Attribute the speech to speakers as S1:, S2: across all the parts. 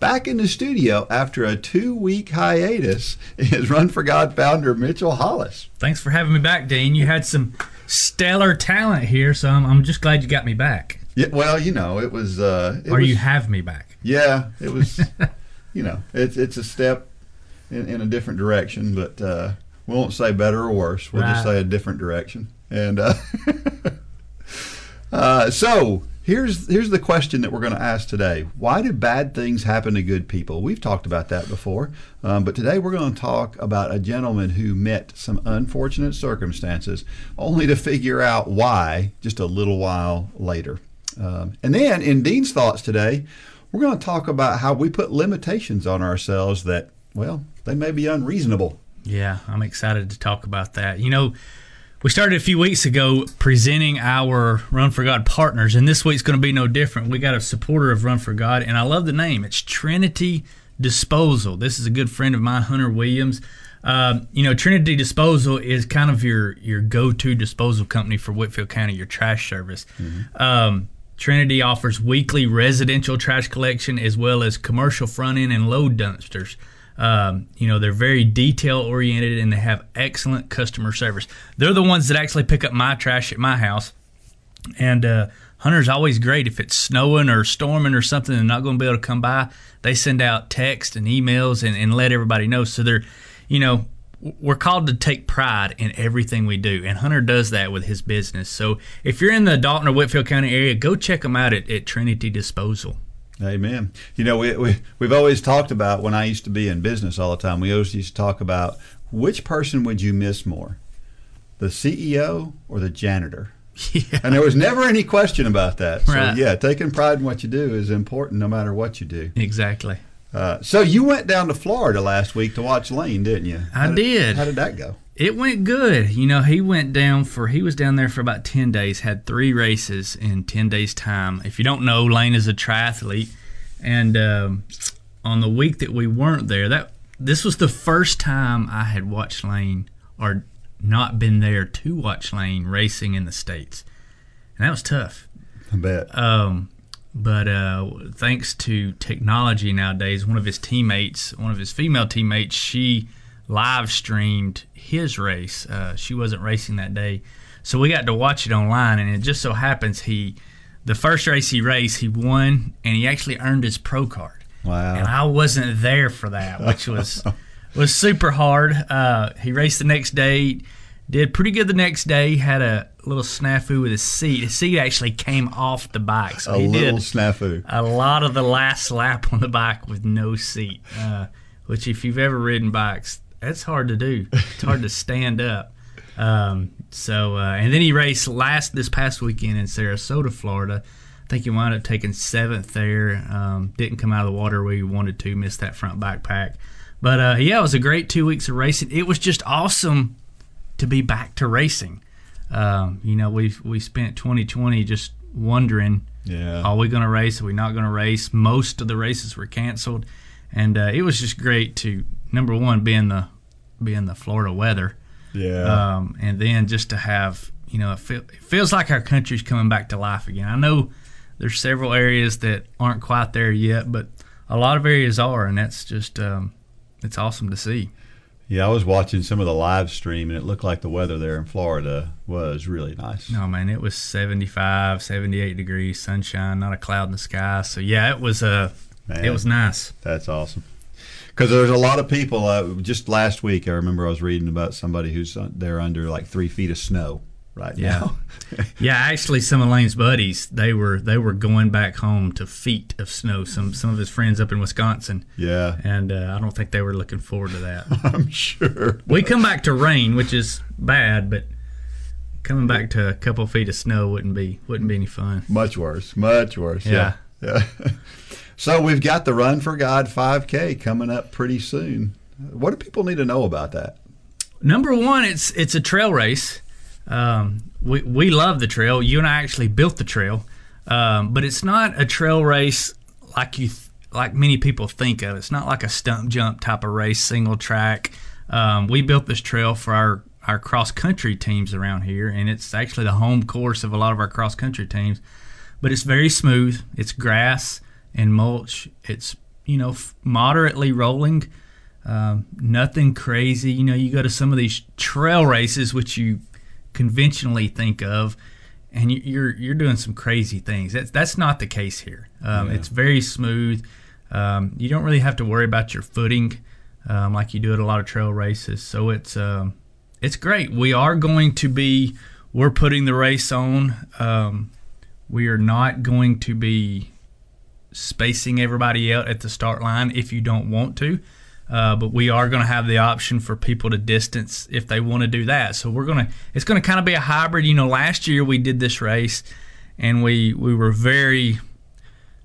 S1: Back in the studio after a two week hiatus is Run for God founder Mitchell Hollis.
S2: Thanks for having me back, Dean. You had some stellar talent here, so I'm, I'm just glad you got me back.
S1: Yeah, well, you know, it was. Uh, it
S2: or
S1: was,
S2: you have me back.
S1: Yeah, it was. you know, it's it's a step in, in a different direction, but uh, we won't say better or worse. We'll just say a different direction. And uh, uh, so here's here's the question that we're going to ask today: Why do bad things happen to good people? We've talked about that before, um, but today we're going to talk about a gentleman who met some unfortunate circumstances, only to figure out why just a little while later. Um, and then in Dean's thoughts today, we're going to talk about how we put limitations on ourselves that, well, they may be unreasonable.
S2: Yeah, I'm excited to talk about that. You know, we started a few weeks ago presenting our Run for God partners, and this week's going to be no different. We got a supporter of Run for God, and I love the name. It's Trinity Disposal. This is a good friend of mine, Hunter Williams. Um, you know, Trinity Disposal is kind of your your go to disposal company for Whitfield County, your trash service. Um, Trinity offers weekly residential trash collection as well as commercial front end and load dumpsters. Um, you know, they're very detail oriented and they have excellent customer service. They're the ones that actually pick up my trash at my house. And uh, Hunter's always great if it's snowing or storming or something and not going to be able to come by. They send out text and emails and, and let everybody know. So they're, you know, we're called to take pride in everything we do, and Hunter does that with his business. So if you're in the Dalton or Whitfield County area, go check them out at, at Trinity Disposal.
S1: Amen. You know, we, we, we've always talked about when I used to be in business all the time, we always used to talk about which person would you miss more, the CEO or the janitor?
S2: Yeah.
S1: And there was never any question about that. So,
S2: Right.
S1: yeah, taking pride in what you do is important no matter what you do.
S2: Exactly.
S1: Uh, so, you went down to Florida last week to watch Lane, didn't you?
S2: I
S1: How
S2: did.
S1: How did that go?
S2: It went good. You know, he went down for he was down there for about 10 days, had 3 races in 10 days time. If you don't know, Lane is a triathlete and um, on the week that we weren't there, that this was the first time I had watched Lane or not been there to watch Lane racing in the states. And that was tough.
S1: I bet.
S2: Um, but uh, thanks to technology nowadays, one of his teammates, one of his female teammates, she live streamed his race. Uh, she wasn't racing that day, so we got to watch it online. And it just so happens he, the first race he raced, he won, and he actually earned his pro card.
S1: Wow.
S2: And I wasn't there for that, which was was super hard. Uh, he raced the next day, did pretty good the next day. Had a little snafu with his seat. His seat actually came off the bike, so
S1: a
S2: he
S1: little
S2: did
S1: snafu.
S2: a lot of the last lap on the bike with no seat. Uh, which, if you've ever ridden bikes, that's hard to do. It's hard to stand up. Um, so, uh, and then he raced last this past weekend in Sarasota, Florida. I think he wound up taking seventh there. Um, didn't come out of the water where he wanted to. Missed that front backpack. But uh, yeah, it was a great two weeks of racing. It was just awesome to be back to racing. Um, you know, we we spent 2020 just wondering
S1: Yeah.
S2: are we going to race? Are we not going to race? Most of the races were canceled, and uh, it was just great to number one being the be in the Florida weather,
S1: yeah.
S2: um, and then just to have you know it, feel, it feels like our country's coming back to life again. I know there's several areas that aren't quite there yet, but a lot of areas are, and that's just um, it's awesome to see.
S1: yeah, I was watching some of the live stream, and it looked like the weather there in Florida was really nice.
S2: No man, it was 75, 78 degrees, sunshine, not a cloud in the sky. So yeah, it was uh,
S1: Man.
S2: it was nice.
S1: That's awesome. Because there's a lot of people. Uh, just last week, I remember I was reading about somebody who's uh, they're under like three feet of snow right
S2: Yeah.
S1: now.
S2: Yeah, actually, some of Lane's buddies they were they were going back home to feet of snow. Some some of his friends up in Wisconsin,
S1: yeah,
S2: and uh, I don't think they were looking forward to that.
S1: I'm sure.
S2: we come back to rain, which is bad, but coming back to a couple feet of snow wouldn't be wouldn't be any fun.
S1: Much worse. Much worse. Yeah. Yeah. So we've got the Run for God 5K coming up pretty soon. What do people need to know about that?
S2: Number one, it's it's a trail race. Um, we we love the trail. You and I actually built the trail, um, but it's not a trail race like you like many people think of. It's not like a stump jump type of race, single track. Um, we built this trail for our our cross country teams around here, and it's actually the home course of a lot of our cross country teams. But it's very smooth. It's grass and mulch. It's you know f- moderately rolling. Um, nothing crazy. You know, you go to some of these trail races, which you conventionally think of, and you- you're you're doing some crazy things. That's that's not the case here. Um,
S1: Yeah.
S2: It's very smooth. Um, you don't really have to worry about your footing um, like you do at a lot of trail races. So it's um, it's great. We are going to be we're putting the race on. Um, we are not going to be spacing everybody out at the start line if you don't want to. Uh, but we are going to have the option for people to distance if they want to do that. So we're going to it's going to kind of be a hybrid. You know, last year we did this race, and we we were very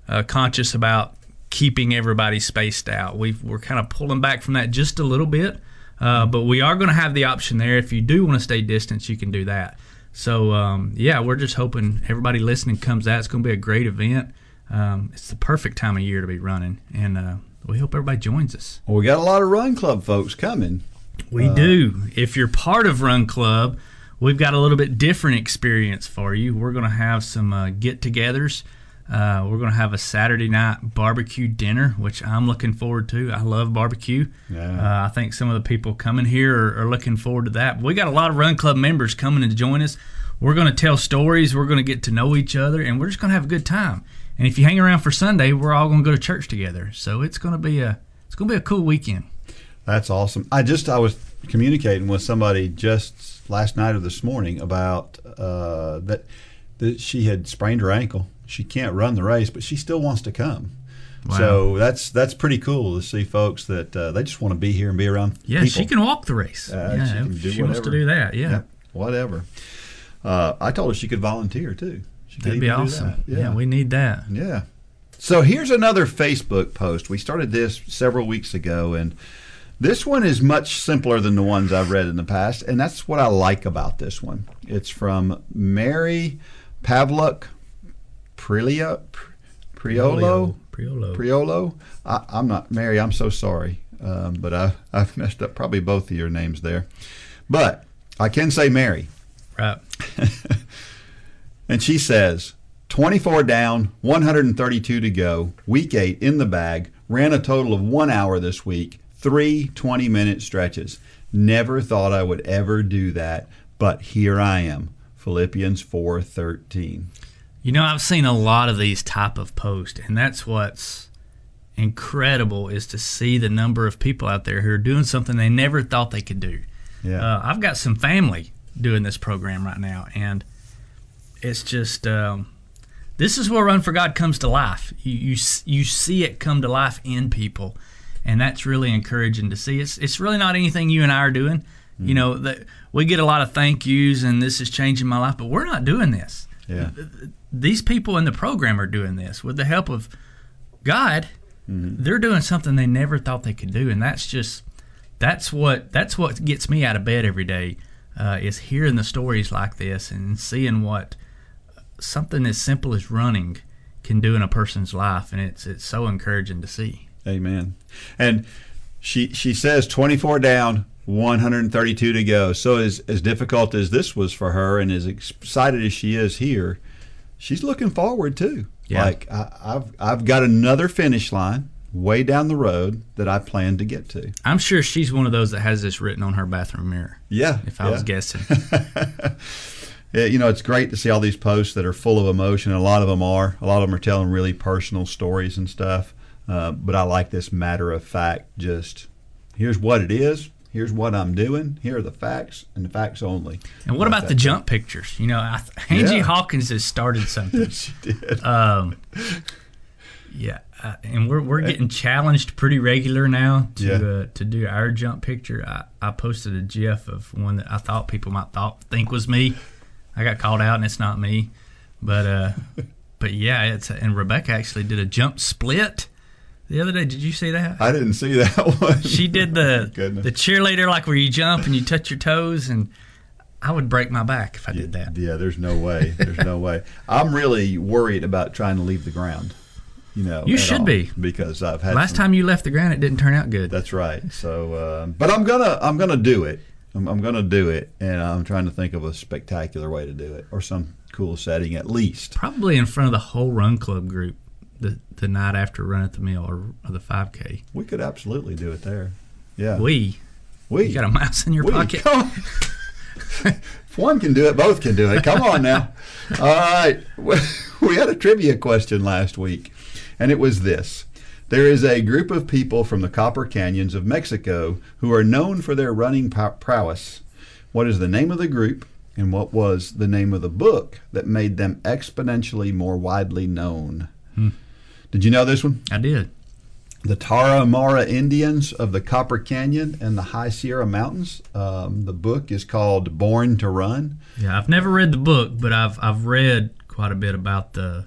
S2: uh, conscious about keeping everybody spaced out. we we're kind of pulling back from that just a little bit, uh, but we are going to have the option there. If you do want to stay distance, you can do that. So um, yeah, we're just hoping everybody listening comes out. It's going to be a great event. Um, it's the perfect time of year to be running, and uh, we hope everybody joins us.
S1: Well, we got a lot of Run Club folks coming.
S2: We do. If you're part of Run Club, we've got a little bit different experience for you. We're going to have some uh, get-togethers. Uh, we're going to have a Saturday night barbecue dinner, which I'm looking forward to. I love barbecue.
S1: Yeah.
S2: Uh, I think some of the people coming here are, are looking forward to that. We got a lot of Run Club members coming to join us. We're going to tell stories. We're going to get to know each other, and we're just going to have a good time. And if you hang around for Sunday, we're all going to go to church together. So it's going to be a it's going to be a cool weekend.
S1: That's awesome. I just I was communicating with somebody just last night or this morning about uh, that that she had sprained her ankle. She can't run the race, but she still wants to come.
S2: Wow.
S1: So that's that's pretty cool to see folks that uh, they just want to be here and be around.
S2: Yeah,
S1: people.
S2: she can walk the race.
S1: Uh,
S2: yeah,
S1: she
S2: she wants to do that. Yeah.
S1: Yeah, whatever. Uh, I told her she could volunteer too. She
S2: That'd be awesome.
S1: that.
S2: Yeah. we need that.
S1: Yeah. So here's another Facebook post. We started this several weeks ago, and this one is much simpler than the ones I've read in the past, and that's what I like about this one. It's from Mary Pavluk Prilia, Priolo.
S2: Priolo.
S1: Priolo. I, I'm not Mary. I'm so sorry, um, but I, I've messed up probably both of your names there. But I can say Mary.
S2: right.
S1: And she says, 24 down, 132 to go, week eight in the bag, ran a total of one hour this week, three 20 minute stretches. Never thought I would ever do that, but here I am. Philippians 4:13.
S2: You know, I've seen a lot of these type of posts, and that's what's incredible is to see the number of people out there who are doing something they never thought they could do.
S1: Yeah.
S2: Uh, I've got some family doing this program right now, and it's just um, this is where Run for God comes to life. You, you you see it come to life in people, and that's really encouraging to see. It's it's really not anything you and I are doing. You know that we get a lot of thank yous, and this is changing my life, but we're not doing this.
S1: yeah.
S2: These people in the program are doing this with the help of God. They're doing something they never thought they could do, and that's just that's what that's what gets me out of bed every day uh, is hearing the stories like this and seeing what something as simple as running can do in a person's life, and it's it's so encouraging to see.
S1: Amen. And she she says 24 down, 132 to go. So as as difficult as this was for her, and as excited as she is here, she's looking forward too.
S2: Yeah.
S1: Like I, I've I've got another finish line way down the road that I plan to get to.
S2: I'm sure she's one of those that has this written on her bathroom mirror.
S1: Yeah.
S2: If I was guessing,
S1: Yeah, you know, it's great to see all these posts that are full of emotion. and A lot of them are. A lot of them are telling really personal stories and stuff. Uh, but I like this matter of fact. Just here's what it is. Here's what I'm doing. Here are the facts and the facts only.
S2: and what
S1: Like
S2: about the jump pictures? You know, I, Angie
S1: Yeah.
S2: Hawkins has started something.
S1: She did.
S2: Um, yeah, uh, and we're we're getting challenged pretty regular now to
S1: Yeah.
S2: uh, to do our jump picture. I, I posted a GIF of one that I thought people might thought think was me. I got called out, and it's not me, but uh, but yeah, it's and Rebecca actually did a jump split the other day. Did you see that?
S1: I didn't see that one.
S2: She did the the cheerleader like where you jump and you touch your toes, and I would break my back if I did that.
S1: Yeah, there's no way. There's no way. I'm really worried about trying to leave the ground. You know,
S2: You should be.
S1: because I've had
S2: Last
S1: some-
S2: time you left the ground, it didn't turn out good.
S1: That's right. So, uh, but I'm gonna I'm gonna do it. I'm, I'm gonna do it, and I'm trying to think of a spectacular way to do it, or some cool setting at least.
S2: Probably in front of the whole run club group the the night after run at the mill or, or the 5K.
S1: We could absolutely do it there. Yeah,
S2: We,
S1: we
S2: you got a mouse in your
S1: we-
S2: pocket.
S1: if one can do it, both can do it. Come on now. All right, we had a trivia question last week, and it was this. There is a group of people from the Copper Canyons of Mexico who are known for their running prowess. What is the name of the group, and what was the name of the book that made them exponentially more widely known? Did you know this one?
S2: I did.
S1: the Tarahumara Indians of the Copper Canyon and the High Sierra Mountains. Um, the book is called Born to Run.
S2: Yeah, I've never read the book, but I've I've read quite a bit about the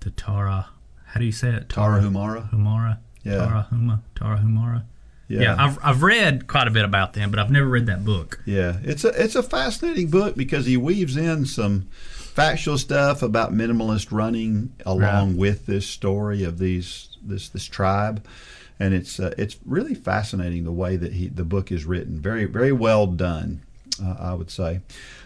S2: the Tara. How do you say it?
S1: Tarahumara.
S2: Humara. Humara.
S1: Yeah.
S2: Tarahuma. Tarahumara.
S1: Yeah.
S2: Yeah, I've I've read quite a bit about them, but I've never read that book.
S1: Yeah, it's a it's a fascinating book because he weaves in some factual stuff about minimalist running along
S2: Right.
S1: with this story of these this this tribe, and it's uh, it's really fascinating the way that he the book is written. Very very well done, uh, I would say.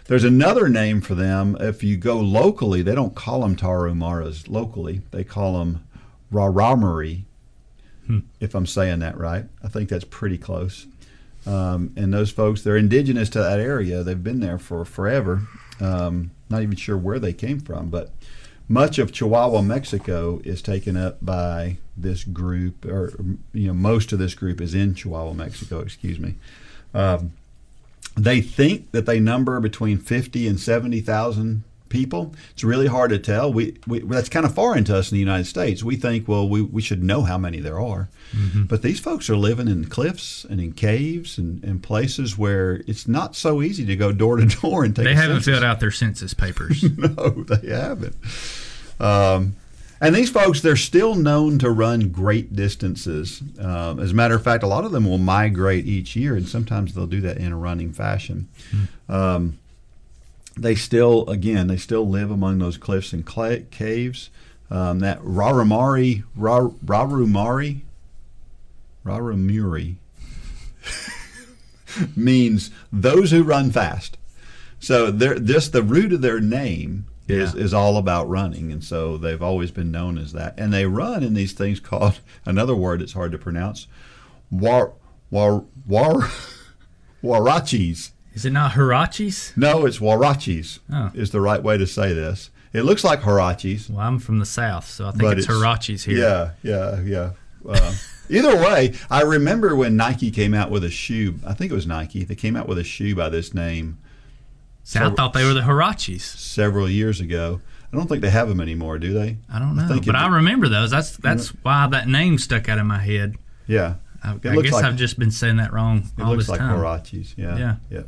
S1: There's another name for them. If you go locally, they don't call them Tarumaras locally. They call them Raramari. If I'm saying that right, I think that's pretty close. Um, and those folks, they're indigenous to that area. They've been there for forever. Um, not even sure where they came from, but much of Chihuahua, Mexico, is taken up by this group, or you know, most of this group is in Chihuahua, Mexico. Excuse me. Um, they think that they number between fifty and seventy thousand people. It's really hard to tell. We, we that's kind of foreign to us in the United States. We think, well, we, we should know how many there are, but these folks are living in cliffs and in caves and, and places where it's not so easy to go door to door and take.
S2: They haven't
S1: census.
S2: filled out their census papers.
S1: No, they haven't. Um, and these folks, they're still known to run great distances. Um, as a matter of fact, a lot of them will migrate each year, and sometimes they'll do that in a running fashion. Um, they still, again, they still live among those cliffs and cla caves. Um, that Raramari, Ra, Rarumari, Raramuri means those who run fast. So they're, this the root of their name is,
S2: Yeah.
S1: is all about running, and so they've always been known as that. And they run in these things called another word that's hard to pronounce, war war war huaraches.
S2: Is it not Hirachis?
S1: No, it's huaraches
S2: Oh.
S1: is the right way to say this. It looks like harachis,
S2: Well, I'm from the south, so I think
S1: but
S2: it's, Hirachis here.
S1: Yeah, yeah, yeah. Uh, either way, I remember when Nike came out with a shoe. I think it was Nike. They came out with a shoe by this name
S2: See, I thought they were the Hirachis.
S1: several years ago. I don't think they have them anymore, do they?
S2: I don't know,
S1: think
S2: but
S1: it-
S2: I remember those. That's that's why that name stuck out in my head.
S1: Yeah.
S2: I, I
S1: looks
S2: guess
S1: like-
S2: I've just been saying that wrong
S1: It
S2: all
S1: looks
S2: this
S1: like
S2: time.
S1: Harachis. Yeah.
S2: Yeah.
S1: Yeah.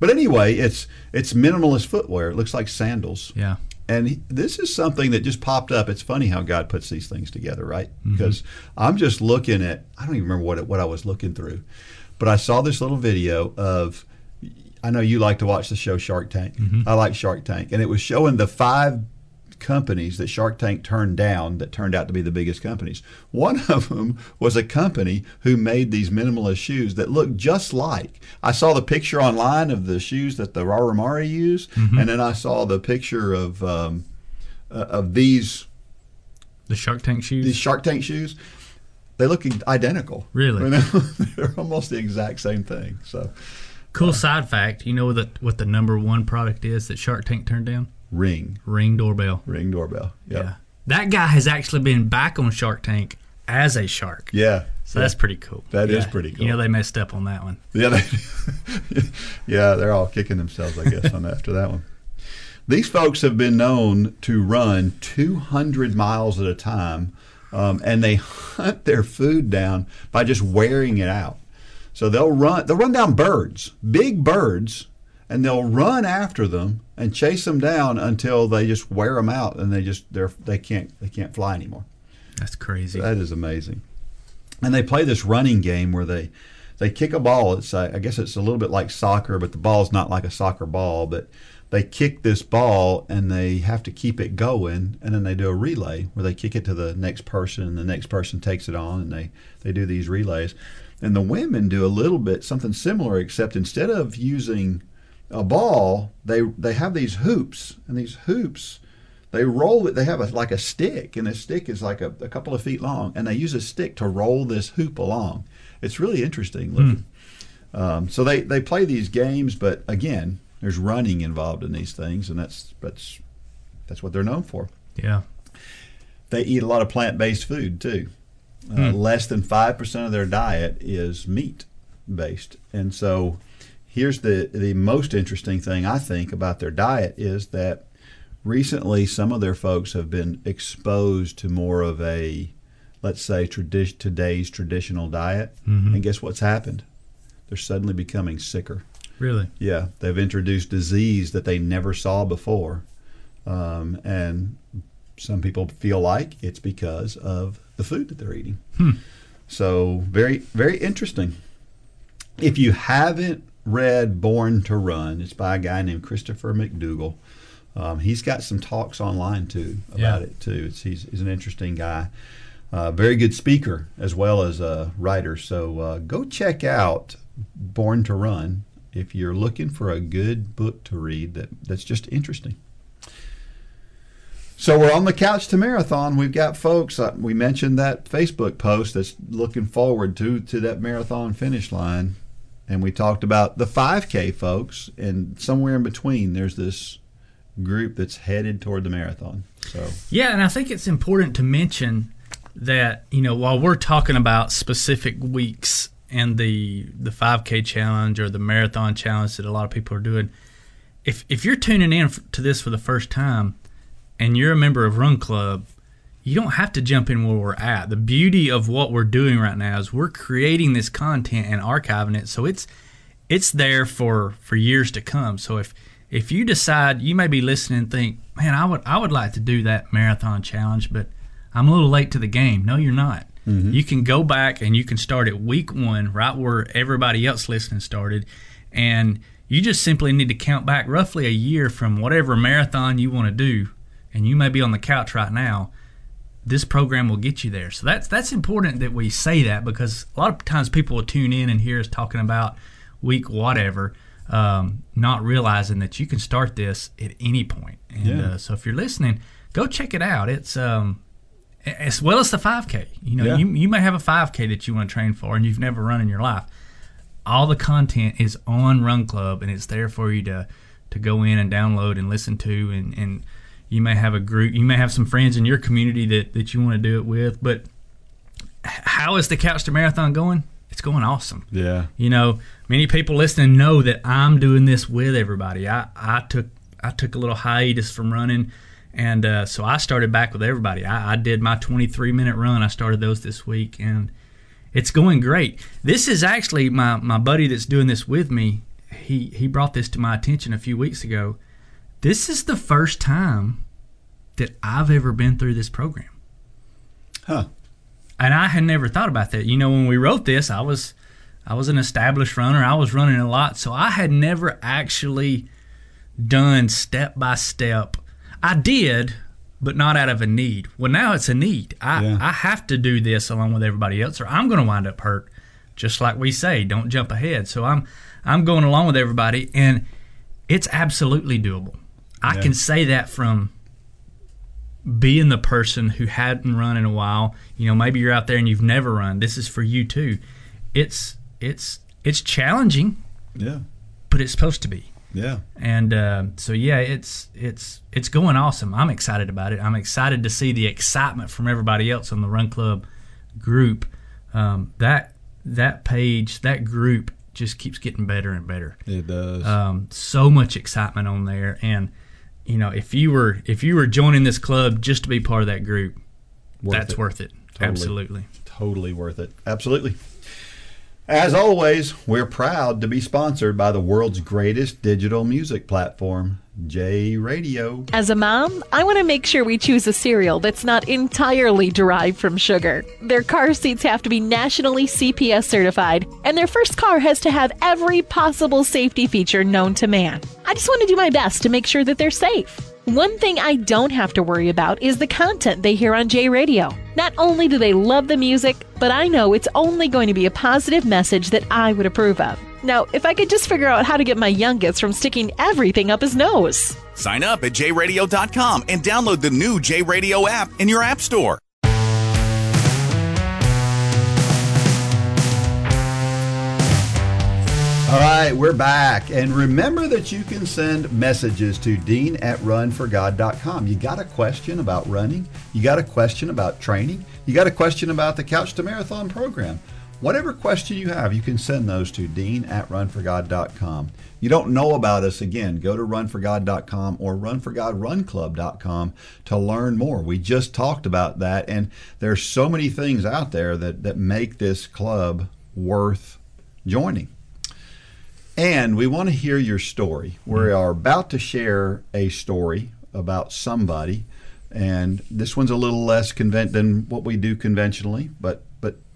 S1: But anyway, it's it's minimalist footwear. It looks like sandals.
S2: Yeah,
S1: And he- this is something that just popped up. It's funny how God puts these things together, right?
S2: Mm-hmm.
S1: Because I'm just looking at I don't even remember what it, what I was looking through, but I saw this little video of. I know you like to watch the show Shark Tank.
S2: Mm-hmm.
S1: I like Shark Tank, and it was showing the five companies that Shark Tank turned down that turned out to be the biggest companies. One of them was a company who made these minimalist shoes that looked just like. I saw the picture online of the shoes that the Raramari use,
S2: Mm-hmm.
S1: and then I saw the picture of um, uh, of these
S2: the Shark Tank shoes.
S1: these Shark Tank shoes. They look identical.
S2: Really?
S1: They're almost the exact same thing. So,
S2: cool side fact: you know what the, what the number one product is that Shark Tank turned down?
S1: ring,
S2: Ring doorbell.
S1: ring doorbell. Yep.
S2: Yeah, that guy has actually been back on Shark Tank as a shark.
S1: Yeah.
S2: So that's pretty cool.
S1: That
S2: That
S1: is
S2: is
S1: pretty cool.
S2: You know they messed up on that one.
S1: Yeah, they, yeah, they're all kicking themselves, I guess, on after that one. These folks have been known to run 200 miles at a time, um, and they hunt their food down by just wearing it out. So they'll run, they'll run down birds, big birds, and they'll run after them and chase them down until they just wear them out and they just they're they can't they can't fly anymore.
S2: That's crazy.
S1: That is amazing. And they play this running game where they they kick a ball. It's uh, I guess it's a little bit like soccer, but the ball's not like a soccer ball. But they kick this ball and they have to keep it going, and then they do a relay where they kick it to the next person, and the next person takes it on, and they they do these relays. And the women do a little bit something similar, except instead of using a ball, they they have these hoops, and these hoops they roll it. They have a, like a stick, and the stick is like a, a, couple of feet long, and they use a stick to roll this hoop along. It's really interesting looking. Mm. Um, so they, they play these games, but again, there's running involved in these things, and that's that's that's what they're known for.
S2: Yeah.
S1: They eat a lot of plant based food too. Uh, mm. Less than five percent of their diet is meat based, and so here's the the most interesting thing I think about their diet is that recently some of their folks have been exposed to more of a let's say tradi- today's traditional diet. Mm-hmm. and guess what's happened? They're suddenly becoming sicker.
S2: Really?
S1: Yeah. They've introduced disease that they never saw before. Um, and some people feel like it's because of the food that they're eating hmm. so very very interesting if you haven't read born to run it's by a guy named christopher mcdougall um, he's got some talks online too about yeah. it too. It's, he's, he's an interesting guy, uh, very good speaker as well as a writer. So uh, go check out Born to Run if you're looking for a good book to read that, that's just interesting. So we're on the couch to marathon. We've got folks. Uh, we mentioned that Facebook post that's looking forward to to that marathon finish line, and we talked about the 5K folks, and somewhere in between there's this group that's headed toward the marathon. So
S2: yeah, and I think it's important to mention that you know while we're talking about specific weeks and the the 5K challenge or the marathon challenge that a lot of people are doing, if if you're tuning in to this for the first time and you're a member of Run Club, you don't have to jump in where we're at. The beauty of what we're doing right now is we're creating this content and archiving it, so it's it's there for for years to come. So if if you decide you may be listening and think, man, I would I would like to do that marathon challenge, but I'm a little late to the game. No, you're not. Mm-hmm. You can go back and you can start at week one, right where everybody else listening started, and you just simply need to count back roughly a year from whatever marathon you want to do, and you may be on the couch right now. This program will get you there. So that's that's important that we say that because a lot of times people will tune in and hear us talking about week whatever, um, not realizing that you can start this at any point. And yeah. uh, so if you're listening, go check it out. It's um, as well as the 5K. You know, yeah. you you may have a 5K that you want to train for, and you've never run in your life. All the content is on Run Club, and it's there for you to to go in and download and listen to, and and you may have a group, you may have some friends in your community that that you want to do it with. But how is the Couch to Marathon going? It's going awesome.
S1: Yeah.
S2: You know, many people listening know that I'm doing this with everybody. I, I took I took a little hiatus from running, and uh, so I started back with everybody. I, I did my 23 minute run. I started those this week, and it's going great. This is actually my my buddy that's doing this with me. He he brought this to my attention a few weeks ago. This is the first time that I've ever been through this program.
S1: Huh
S2: and I had never thought about that. You know, when we wrote this, I was I was an established runner. I was running a lot, so I had never actually done step by step. I did, but not out of a need. Well, now it's a need. I yeah. I have to do this along with everybody else, or I'm going to wind up hurt. Just like we say, don't jump ahead. So I'm I'm going along with everybody, and it's absolutely doable. I can say that from being the person who hadn't run in a while, you know, maybe you're out there and you've never run. This is for you too. It's it's it's challenging.
S1: Yeah.
S2: But it's supposed to be.
S1: Yeah.
S2: And uh, so yeah, it's it's it's going awesome. I'm excited about it. I'm excited to see the excitement from everybody else on the Run Club group. Um, that that page, that group just keeps getting better and better.
S1: It does.
S2: Um, so much excitement on there and you know, if you were if you were joining this club just to be part of that group, worth that's it. worth it. Totally, Absolutely.
S1: Totally worth it. Absolutely. As always, we're proud to be sponsored by the world's greatest digital music platform, J Radio.
S3: As a mom, I want to make sure we choose a cereal that's not entirely derived from sugar. Their car seats have to be nationally CPS certified, and their first car has to have every possible safety feature known to man. I just want to do my best to make sure that they're safe. One thing I don't have to worry about is the content they hear on J Radio. Not only do they love the music, but I know it's only going to be a positive message that I would approve of. Now, if I could just figure out how to get my youngest from sticking everything up his nose.
S4: Sign up at jradio.com and download the new J Radio app in your App Store.
S1: All right, we're back. And remember that you can send messages to dean at runforgod.com. You got a question about running? You got a question about training? You got a question about the Couch to Marathon program? Whatever question you have, you can send those to dean at runforgod.com. You don't know about us again, go to runforgod.com or runforgodrunclub.com to learn more. We just talked about that, and there's so many things out there that, that make this club worth joining. And we want to hear your story. We mm-hmm. are about to share a story about somebody, and this one's a little less convent than what we do conventionally, but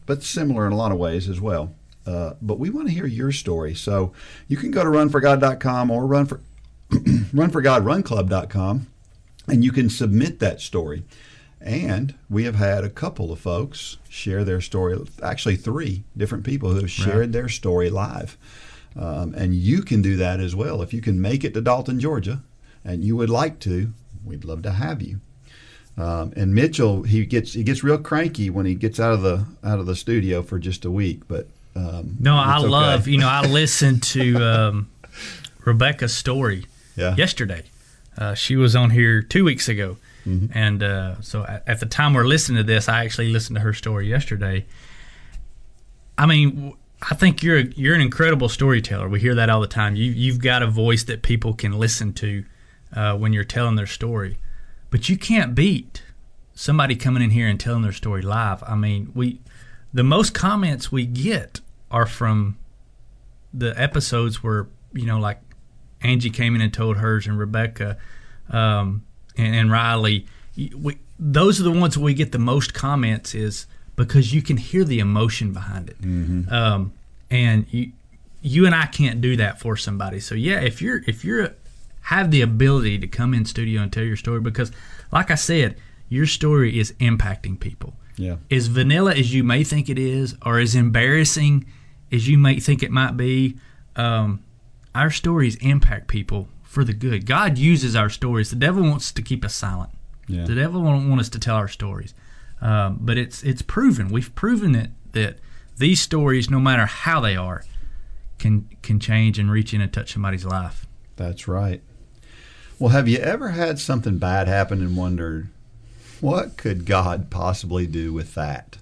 S1: but similar in a lot of ways as well. Uh, but we want to hear your story, so you can go to runforgod.com or run for runforgodrunclub.com, and you can submit that story. And we have had a couple of folks share their story. Actually, three different people who have shared
S2: Right.
S1: their story live. Um, and you can do that as well. If you can make it to Dalton, Georgia, and you would like to, we'd love to have you. Um, and Mitchell, he gets he gets real cranky when he gets out of the out of the studio for just a week. But um,
S2: No, I
S1: okay.
S2: love, you know, I listened to um, Rebecca's story
S1: Yeah.
S2: yesterday. Uh, she was on here two weeks ago.
S1: Mm-hmm.
S2: And uh, so at, at the time we're listening to this, I actually listened to her story yesterday. I mean, I think you're a, you're an incredible storyteller. We hear that all the time. You you've got a voice that people can listen to uh, when you're telling their story, but you can't beat somebody coming in here and telling their story live. I mean, we the most comments we get are from the episodes where you know like Angie came in and told hers, and Rebecca um, and, and Riley. We, those are the ones we get the most comments is because you can hear the emotion behind it, um, and you you and I can't do that for somebody. So yeah, if you're if you're have the ability to come in studio and tell your story, because like I said, your story is impacting people
S1: Yeah.
S2: as vanilla as you may think it is, or as embarrassing as you may think it might be, um, our stories impact people for the good. God uses our stories. The devil wants to keep us silent.
S1: Yeah.
S2: The devil won't want us to tell our stories, um, but it's it's proven. We've proven it that these stories, no matter how they are, can can change and reach in and touch somebody's life.
S1: That's right. Well, have you ever had something bad happen and wondered what could God possibly do with that?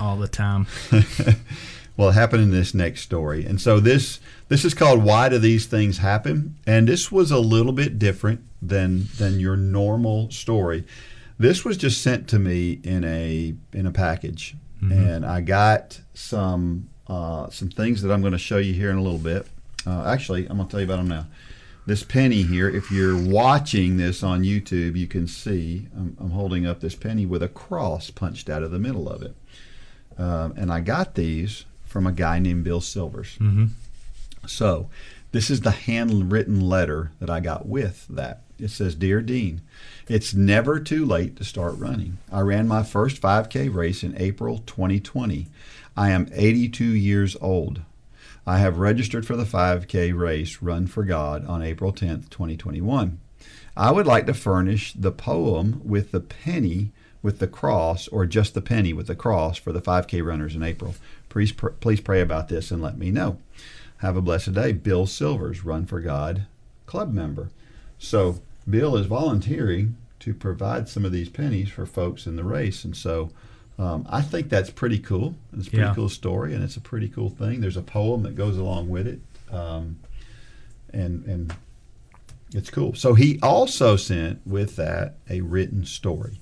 S2: All the time.
S1: well, it happened in this next story. And so this this is called Why Do These Things Happen? And this was a little bit different than than your normal story. This was just sent to me in a in a package. And I got some uh, some things that I'm going to show you here in a little bit. Uh, actually, I'm going to tell you about them now. This penny here, if you're watching this on YouTube, you can see I'm, I'm holding up this penny with a cross punched out of the middle of it. Um, and I got these from a guy named Bill Silvers.
S2: hmm
S1: So, this is the handwritten letter that I got with that. It says, Dear Dean, it's never too late to start running. I ran my first 5K race in April 2020. I am 82 years old. I have registered for the 5K race Run for God on April 10th, 2021. I would like to furnish the poem with the penny with the cross, or just the penny with the cross for the 5K runners in April. Please, pr- please pray about this and let me know. Have a blessed day. Bill Silvers, Run for God club member. So Bill is volunteering to provide some of these pennies for folks in the race, and so um, I think that's pretty cool. It's a pretty
S2: Yeah.
S1: cool story, and it's a pretty cool thing. There's a poem that goes along with it, um, and and it's cool. So he also sent with that a written story,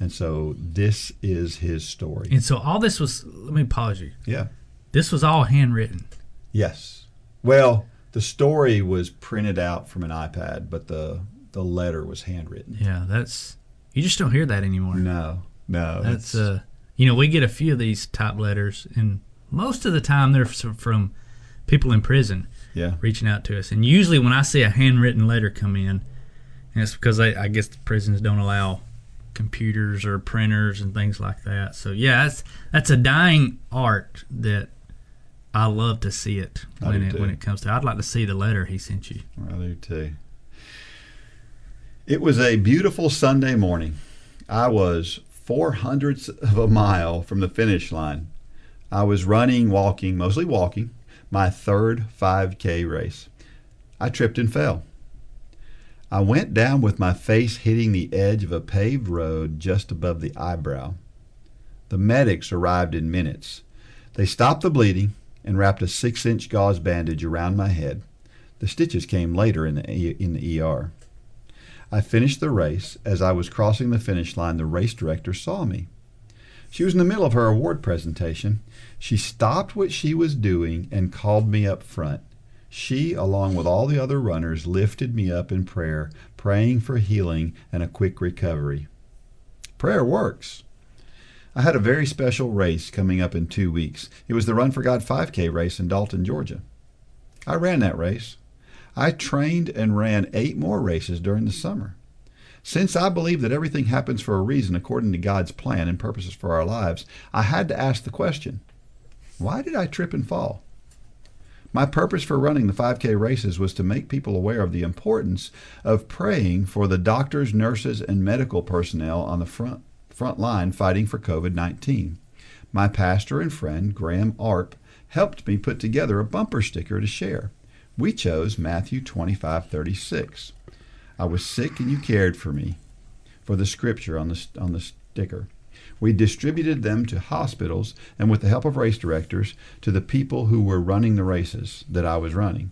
S1: and so this is his story.
S2: And so all this was. Let me pause you.
S1: Yeah,
S2: This was all handwritten.
S1: Yes. Well, the story was printed out from an iPad, but the the letter was handwritten.
S2: Yeah, that's you just don't hear that anymore.
S1: No, no.
S2: That's uh, you know, we get a few of these type letters, and most of the time they're from people in prison
S1: yeah.
S2: reaching out to us. And usually, when I see a handwritten letter come in, and it's because they, I guess the prisons don't allow computers or printers and things like that. So yeah, that's that's a dying art that I love to see it when it
S1: too.
S2: when it comes to. I'd like to see the letter he sent you.
S1: I do too. It was a beautiful Sunday morning. I was four hundredths of a mile from the finish line. I was running, walking, mostly walking, my third 5K race. I tripped and fell. I went down with my face hitting the edge of a paved road just above the eyebrow. The medics arrived in minutes. They stopped the bleeding and wrapped a six inch gauze bandage around my head. The stitches came later in the, in the ER. I finished the race. As I was crossing the finish line, the race director saw me. She was in the middle of her award presentation. She stopped what she was doing and called me up front. She, along with all the other runners, lifted me up in prayer, praying for healing and a quick recovery. Prayer works. I had a very special race coming up in two weeks. It was the Run for God 5K race in Dalton, Georgia. I ran that race. I trained and ran eight more races during the summer. Since I believe that everything happens for a reason according to God's plan and purposes for our lives, I had to ask the question why did I trip and fall? My purpose for running the 5K races was to make people aware of the importance of praying for the doctors, nurses, and medical personnel on the front, front line fighting for COVID 19. My pastor and friend, Graham Arp, helped me put together a bumper sticker to share. We chose Matthew 25:36. I was sick and you cared for me. For the scripture on the on the sticker. We distributed them to hospitals and with the help of race directors to the people who were running the races that I was running.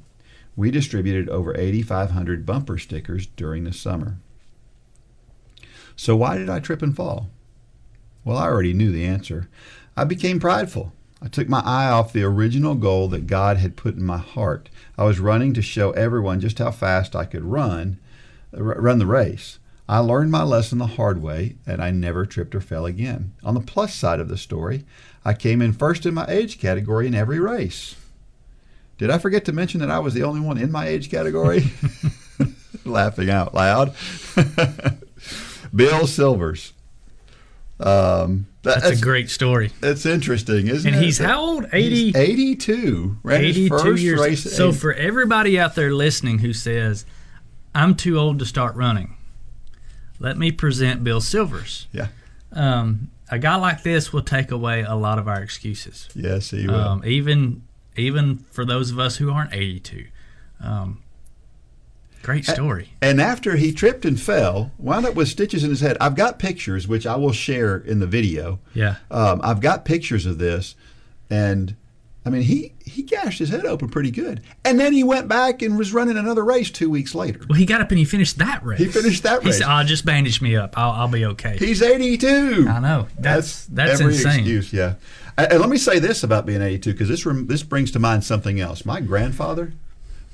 S1: We distributed over 8500 bumper stickers during the summer. So why did I trip and fall? Well, I already knew the answer. I became prideful. I took my eye off the original goal that God had put in my heart. I was running to show everyone just how fast I could run, run the race. I learned my lesson the hard way, and I never tripped or fell again. On the plus side of the story, I came in first in my age category in every race. Did I forget to mention that I was the only one in my age category? Laughing out loud. Bill Silvers. Um, that-
S2: That's, a great story.
S1: That's interesting, isn't
S2: And
S1: it?
S2: And he's how old? 80?
S1: He's 82. Ran his
S2: 82
S1: first
S2: years.
S1: race.
S2: so
S1: 80
S2: for everybody out there listening who says, "I'm too old to start running," let me present Bill Silvers.
S1: yeah,
S2: Um, a guy like this will take away a lot of our excuses,
S1: yes, he will.
S2: um, even even for those of us who aren't 82. Um, great story.
S1: and after he tripped and fell, wound up with stitches in his head. I've got pictures, which I will share in the video.
S2: Yeah.
S1: Um, I've got pictures of this, and I mean, he he gashed his head open pretty good, and then he went back and was running another race two weeks later.
S2: Well, he got up and he finished that race.
S1: He finished that
S2: He
S1: race.
S2: said, "I'll just bandage me up. I'll, I'll be okay."
S1: He's 82.
S2: I know. That's that's,
S1: every
S2: insane.
S1: excuse. Yeah. And, and let me say this about being 82 because this this brings to mind something else. My grandfather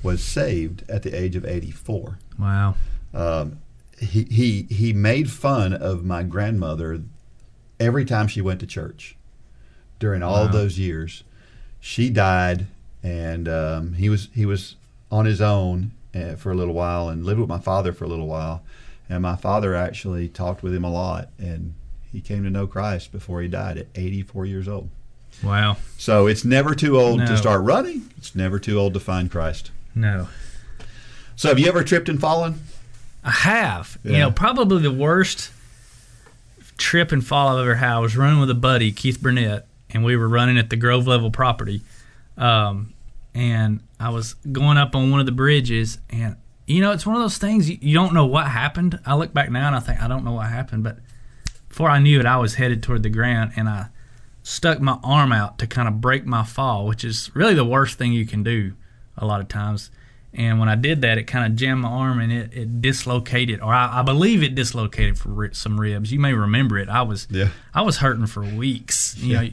S1: was saved at the age of 84.
S2: Wow.
S1: Um, he he he made fun of my grandmother every time she went to church during all
S2: Wow.
S1: those years. She died, and um, he was he was on his own uh, for a little while and lived with my father for a little while. And my father actually talked with him a lot, and he came to know Christ before he died at 84 years old.
S2: Wow.
S1: So it's never too old
S2: No.
S1: to start running. It's never too old to find Christ.
S2: No.
S1: So have you ever tripped and fallen?
S2: I have. You know, probably the worst trip and fall I've ever had. I was running with a buddy, Keith Burnett, and we were running at the Grove Level property. Um, and I was going up on one of the bridges, and you know, it's one of those things you, you don't know what happened. I look back now and I think I don't know what happened, but before I knew it, I was headed toward the ground, and I stuck my arm out to kind of break my fall, which is really the worst thing you can do a lot of times. And when I did that, it kind of jammed my arm and it, it dislocated, or I, I believe it dislocated for ri- some ribs. You may remember it. I was
S1: Yeah.
S2: I was hurting for weeks. You know,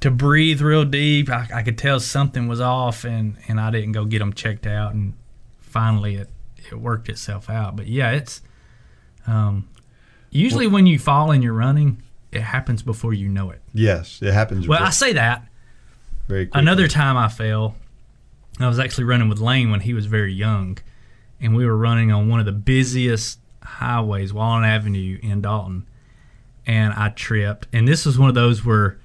S2: to breathe real deep. I, I could tell something was off, and and I didn't go get them checked out, and finally it it worked itself out. But yeah, it's um, usually when you fall and you're running, it happens before you know it.
S1: Yes, it happens.
S2: Well, I say that.
S1: very quickly.
S2: Another time I fell, I was actually running with Lane when he was very young, and we were running on one of the busiest highways, Walnut Avenue in Dalton, and I tripped. And this was one of those where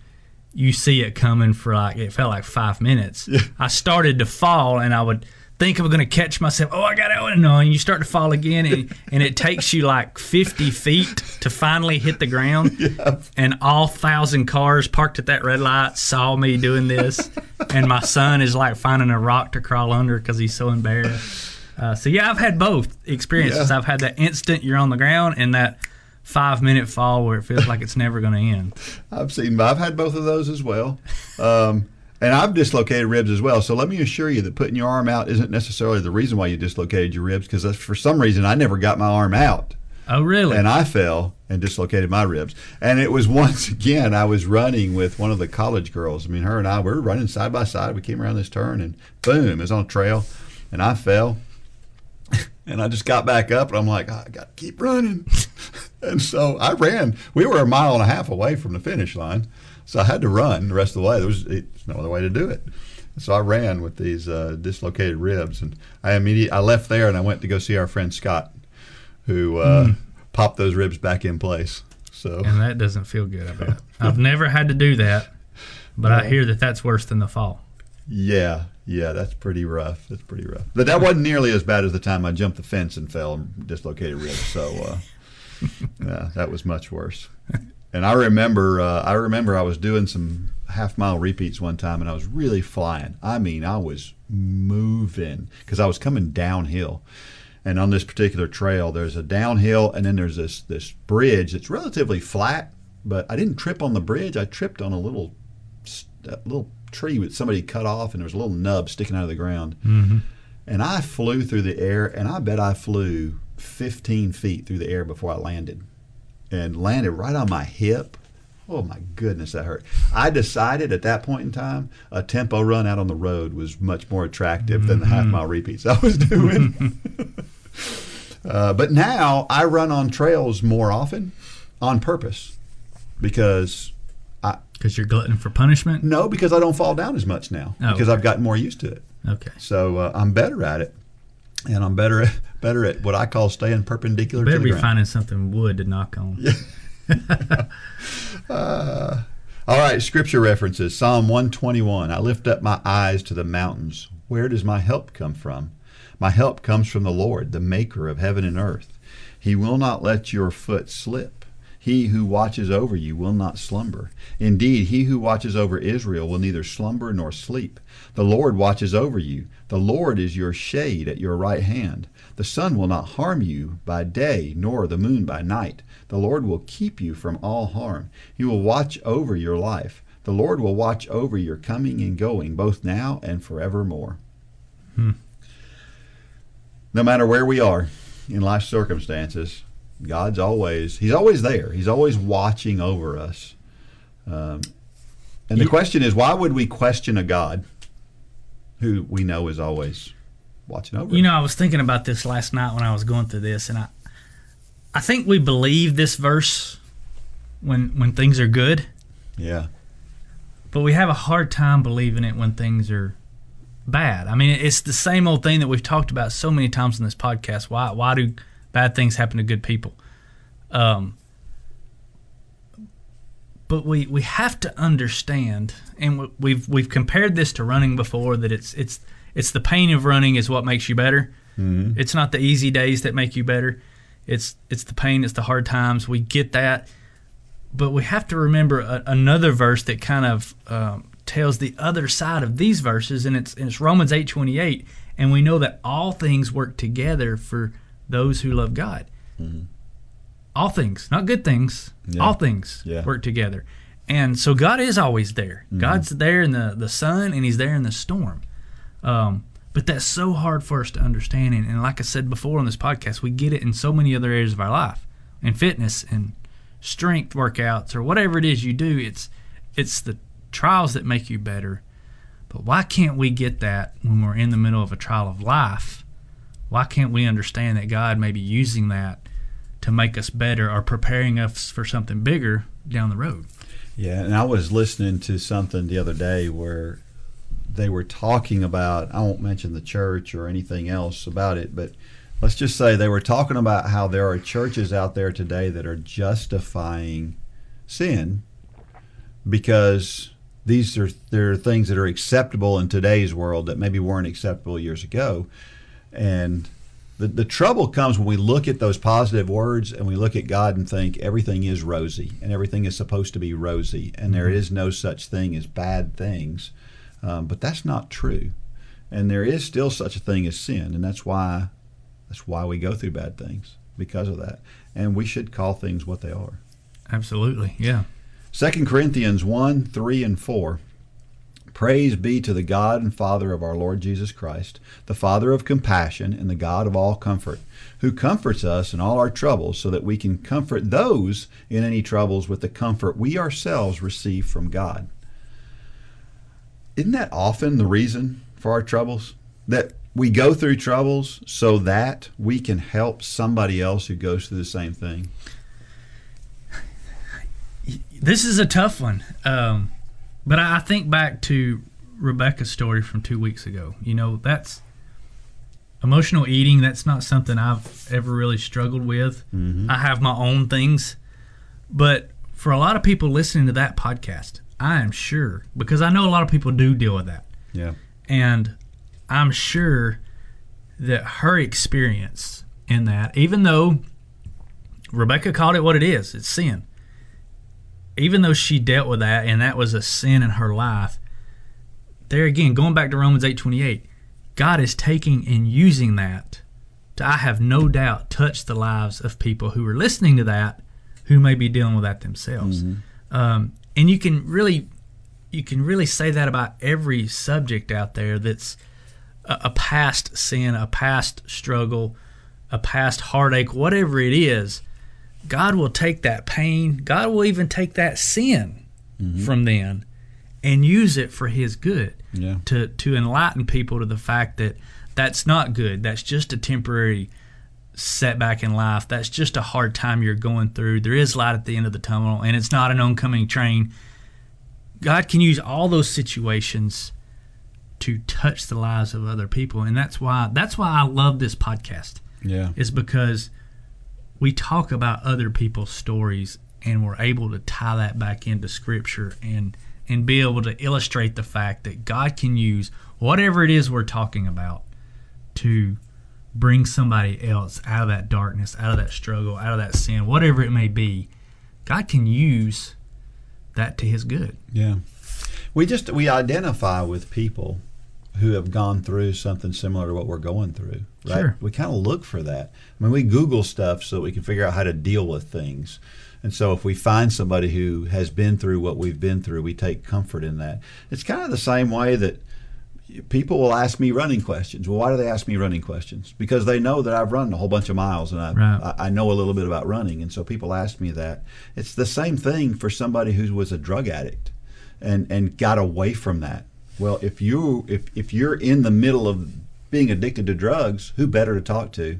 S2: you see it coming for like it felt like five minutes. I started to fall, and I would think I'm going to catch myself. Oh, I got it! No, and you start to fall again, and, and it takes you like 50 feet to finally hit the ground. And all thousand cars parked at that red light saw me doing this, and my son is like finding a rock to crawl under because he's so embarrassed. Uh, so yeah, I've had both experiences.
S1: Yeah.
S2: I've had that instant you're on the ground, and that five minute fall where it feels like it's never going to end.
S1: I've seen, I've had both of those as well. Um, and I've dislocated ribs as well. So let me assure you that putting your arm out isn't necessarily the reason why you dislocated your ribs, because for some reason I never got my arm out.
S2: Oh, really?
S1: and I fell and dislocated my ribs. And it was once again I was running with one of the college girls. I mean, her and I we were running side by side. We came around this turn and boom, it was on a trail, and I fell. And I just got back up, and I'm like, I got to keep running. and so I ran. We were a mile and a half away from the finish line, so I had to run the rest of the way. There was it's no other way to do it. So I ran with these uh, dislocated ribs, and I immediately I left there and I went to go see our friend Scott, who uh, popped those ribs back in place. So
S2: and that doesn't feel good. I bet. I've never had to do that, but I hear that that's worse than the fall.
S1: Yeah, yeah, that's pretty rough. That's pretty rough. But that wasn't nearly as bad as the time I jumped the fence and fell and dislocated ribs. So, uh, yeah, that was much worse. And I remember, uh, I remember I was doing some half mile repeats one time, and I was really flying. I mean, I was moving because I was coming downhill. And on this particular trail, there's a downhill, and then there's this this bridge that's relatively flat. But I didn't trip on the bridge. I tripped on a little a little tree that somebody cut off, and there was a little nub sticking out of the ground. Mm-hmm. And I flew through the air, and I bet I flew 15 feet through the air before I landed, and landed right on my hip. Oh my goodness, that hurt. I decided at that point in time, a tempo run out on the road was much more attractive than the half mile repeats I was doing. uh, but now I run on trails more often on purpose because I.
S2: Because you're glutton for punishment.
S1: no, because I don't fall down as much now
S2: Oh,
S1: because
S2: okay.
S1: I've gotten more used to it.
S2: Okay.
S1: So uh, I'm better at it, and I'm better at, better at what I call staying perpendicular
S2: Better
S1: to the
S2: be
S1: ground.
S2: finding something wood to knock on.
S1: Uh, all right, scripture references. Psalm 121. I lift up my eyes to the mountains. Where does my help come from? My help comes from the Lord, the maker of heaven and earth. He will not let your foot slip. He who watches over you will not slumber. Indeed, he who watches over Israel will neither slumber nor sleep. The Lord watches over you. The Lord is your shade at your right hand. The sun will not harm you by day, nor the moon by night. The Lord will keep you from all harm. He will watch over your life. The Lord will watch over your coming and going, both now and forevermore. No matter where we are in life circumstances, God's always, He's always there. He's always watching over us. Um, and the
S2: You-
S1: question is, why would we question a God who we know is always watching over
S2: You know, I was thinking about this last night when I was going through this, and I, I think we believe this verse when when things are good,
S1: Yeah.
S2: but we have a hard time believing it when things are bad. I mean, it's the same old thing that we've talked about so many times in this podcast. Why why do bad things happen to good people? Um, but we we have to understand, and we've we've compared this to running before. That it's it's it's the pain of running is what makes you better. Mm-hmm. It's not the easy days that make you better. It's it's the pain. It's the hard times. We get that, but we have to remember a, another verse that kind of um, tells the other side of these verses, and it's and it's Romans eight twenty eight, and we know that all things work together for those who love God. Mm-hmm. All things, not good things.
S1: Yeah.
S2: All things
S1: Yeah.
S2: work together, and so God is always there. Mm-hmm. God's there in the the sun, and He's there in the storm. Um, but that's so hard for us to understand. And, and like I said before on this podcast, we get it in so many other areas of our life, in fitness and strength workouts or whatever it is you do. It's it's the trials that make you better. But why can't we get that when we're in the middle of a trial of life? Why can't we understand that God may be using that to make us better or preparing us for something bigger down the road?
S1: Yeah, and I was listening to something the other day where they were talking about, I won't mention the church or anything else about it, but let's just say they were talking about how there are churches out there today that are justifying sin because these are there are things that are acceptable in today's world that maybe weren't acceptable years ago. And the, the trouble comes when we look at those positive words and we look at God and think everything is rosy and everything is supposed to be rosy and there mm-hmm. is no such thing as bad things. Um, but that's not true. And there is still such a thing as sin, and that's why that's why we go through bad things because of that. And we should call things what they are.
S2: Absolutely, yeah.
S1: 2 Corinthians 1 3 and 4. Praise be to the God and Father of our Lord Jesus Christ, the Father of compassion and the God of all comfort, who comforts us in all our troubles, so that we can comfort those in any troubles with the comfort we ourselves receive from God. Isn't that often the reason for our troubles? That we go through troubles so that we can help somebody else who goes through the same thing?
S2: This is a tough one. Um, but I think back to Rebecca's story from two weeks ago. You know, that's emotional eating. That's not something I've ever really struggled with.
S1: Mm-hmm.
S2: I have my own things. But for a lot of people listening to that podcast, I am sure, because I know a lot of people do deal with that.
S1: Yeah.
S2: And I'm sure that her experience in that, even though Rebecca called it what it is, it's sin. Even though she dealt with that and that was a sin in her life, there again, going back to Romans 8:28, God is taking and using that to I have no doubt touch the lives of people who are listening to that who may be dealing with that themselves. Um, and you can really you can really say that about every subject out there that's a, a past sin, a past struggle, a past heartache, whatever it is. God will take that pain. God will even take that sin mm-hmm. from them and use it for His good
S1: Yeah.
S2: to to enlighten people to the fact that that's not good. That's just a temporary setback in life. That's just a hard time you're going through. There is light at the end of the tunnel, and it's not an oncoming train. God can use all those situations to touch the lives of other people, and that's why that's why I love this podcast.
S1: Yeah.
S2: Is because we talk about other people's stories, and we're able to tie that back into Scripture and and be able to illustrate the fact that God can use whatever it is we're talking about to bring somebody else out of that darkness, out of that struggle, out of that sin, whatever it may be. God can use that to His good.
S1: Yeah. We just we identify with people who have gone through something similar to what we're going through, right?
S2: Sure.
S1: We kind of look for that. I mean, we Google stuff so we can figure out how to deal with things. And so if we find somebody who has been through what we've been through, we take comfort in that. It's kind of the same way that people will ask me running questions. Well, why do they ask me running questions? Because they know that I've run a whole bunch of miles and I,
S2: Right.
S1: I, I know a little bit about running. And so people ask me that. It's the same thing for somebody who was a drug addict and, and got away from that. Well, if you if, if you're in the middle of being addicted to drugs, who better to talk to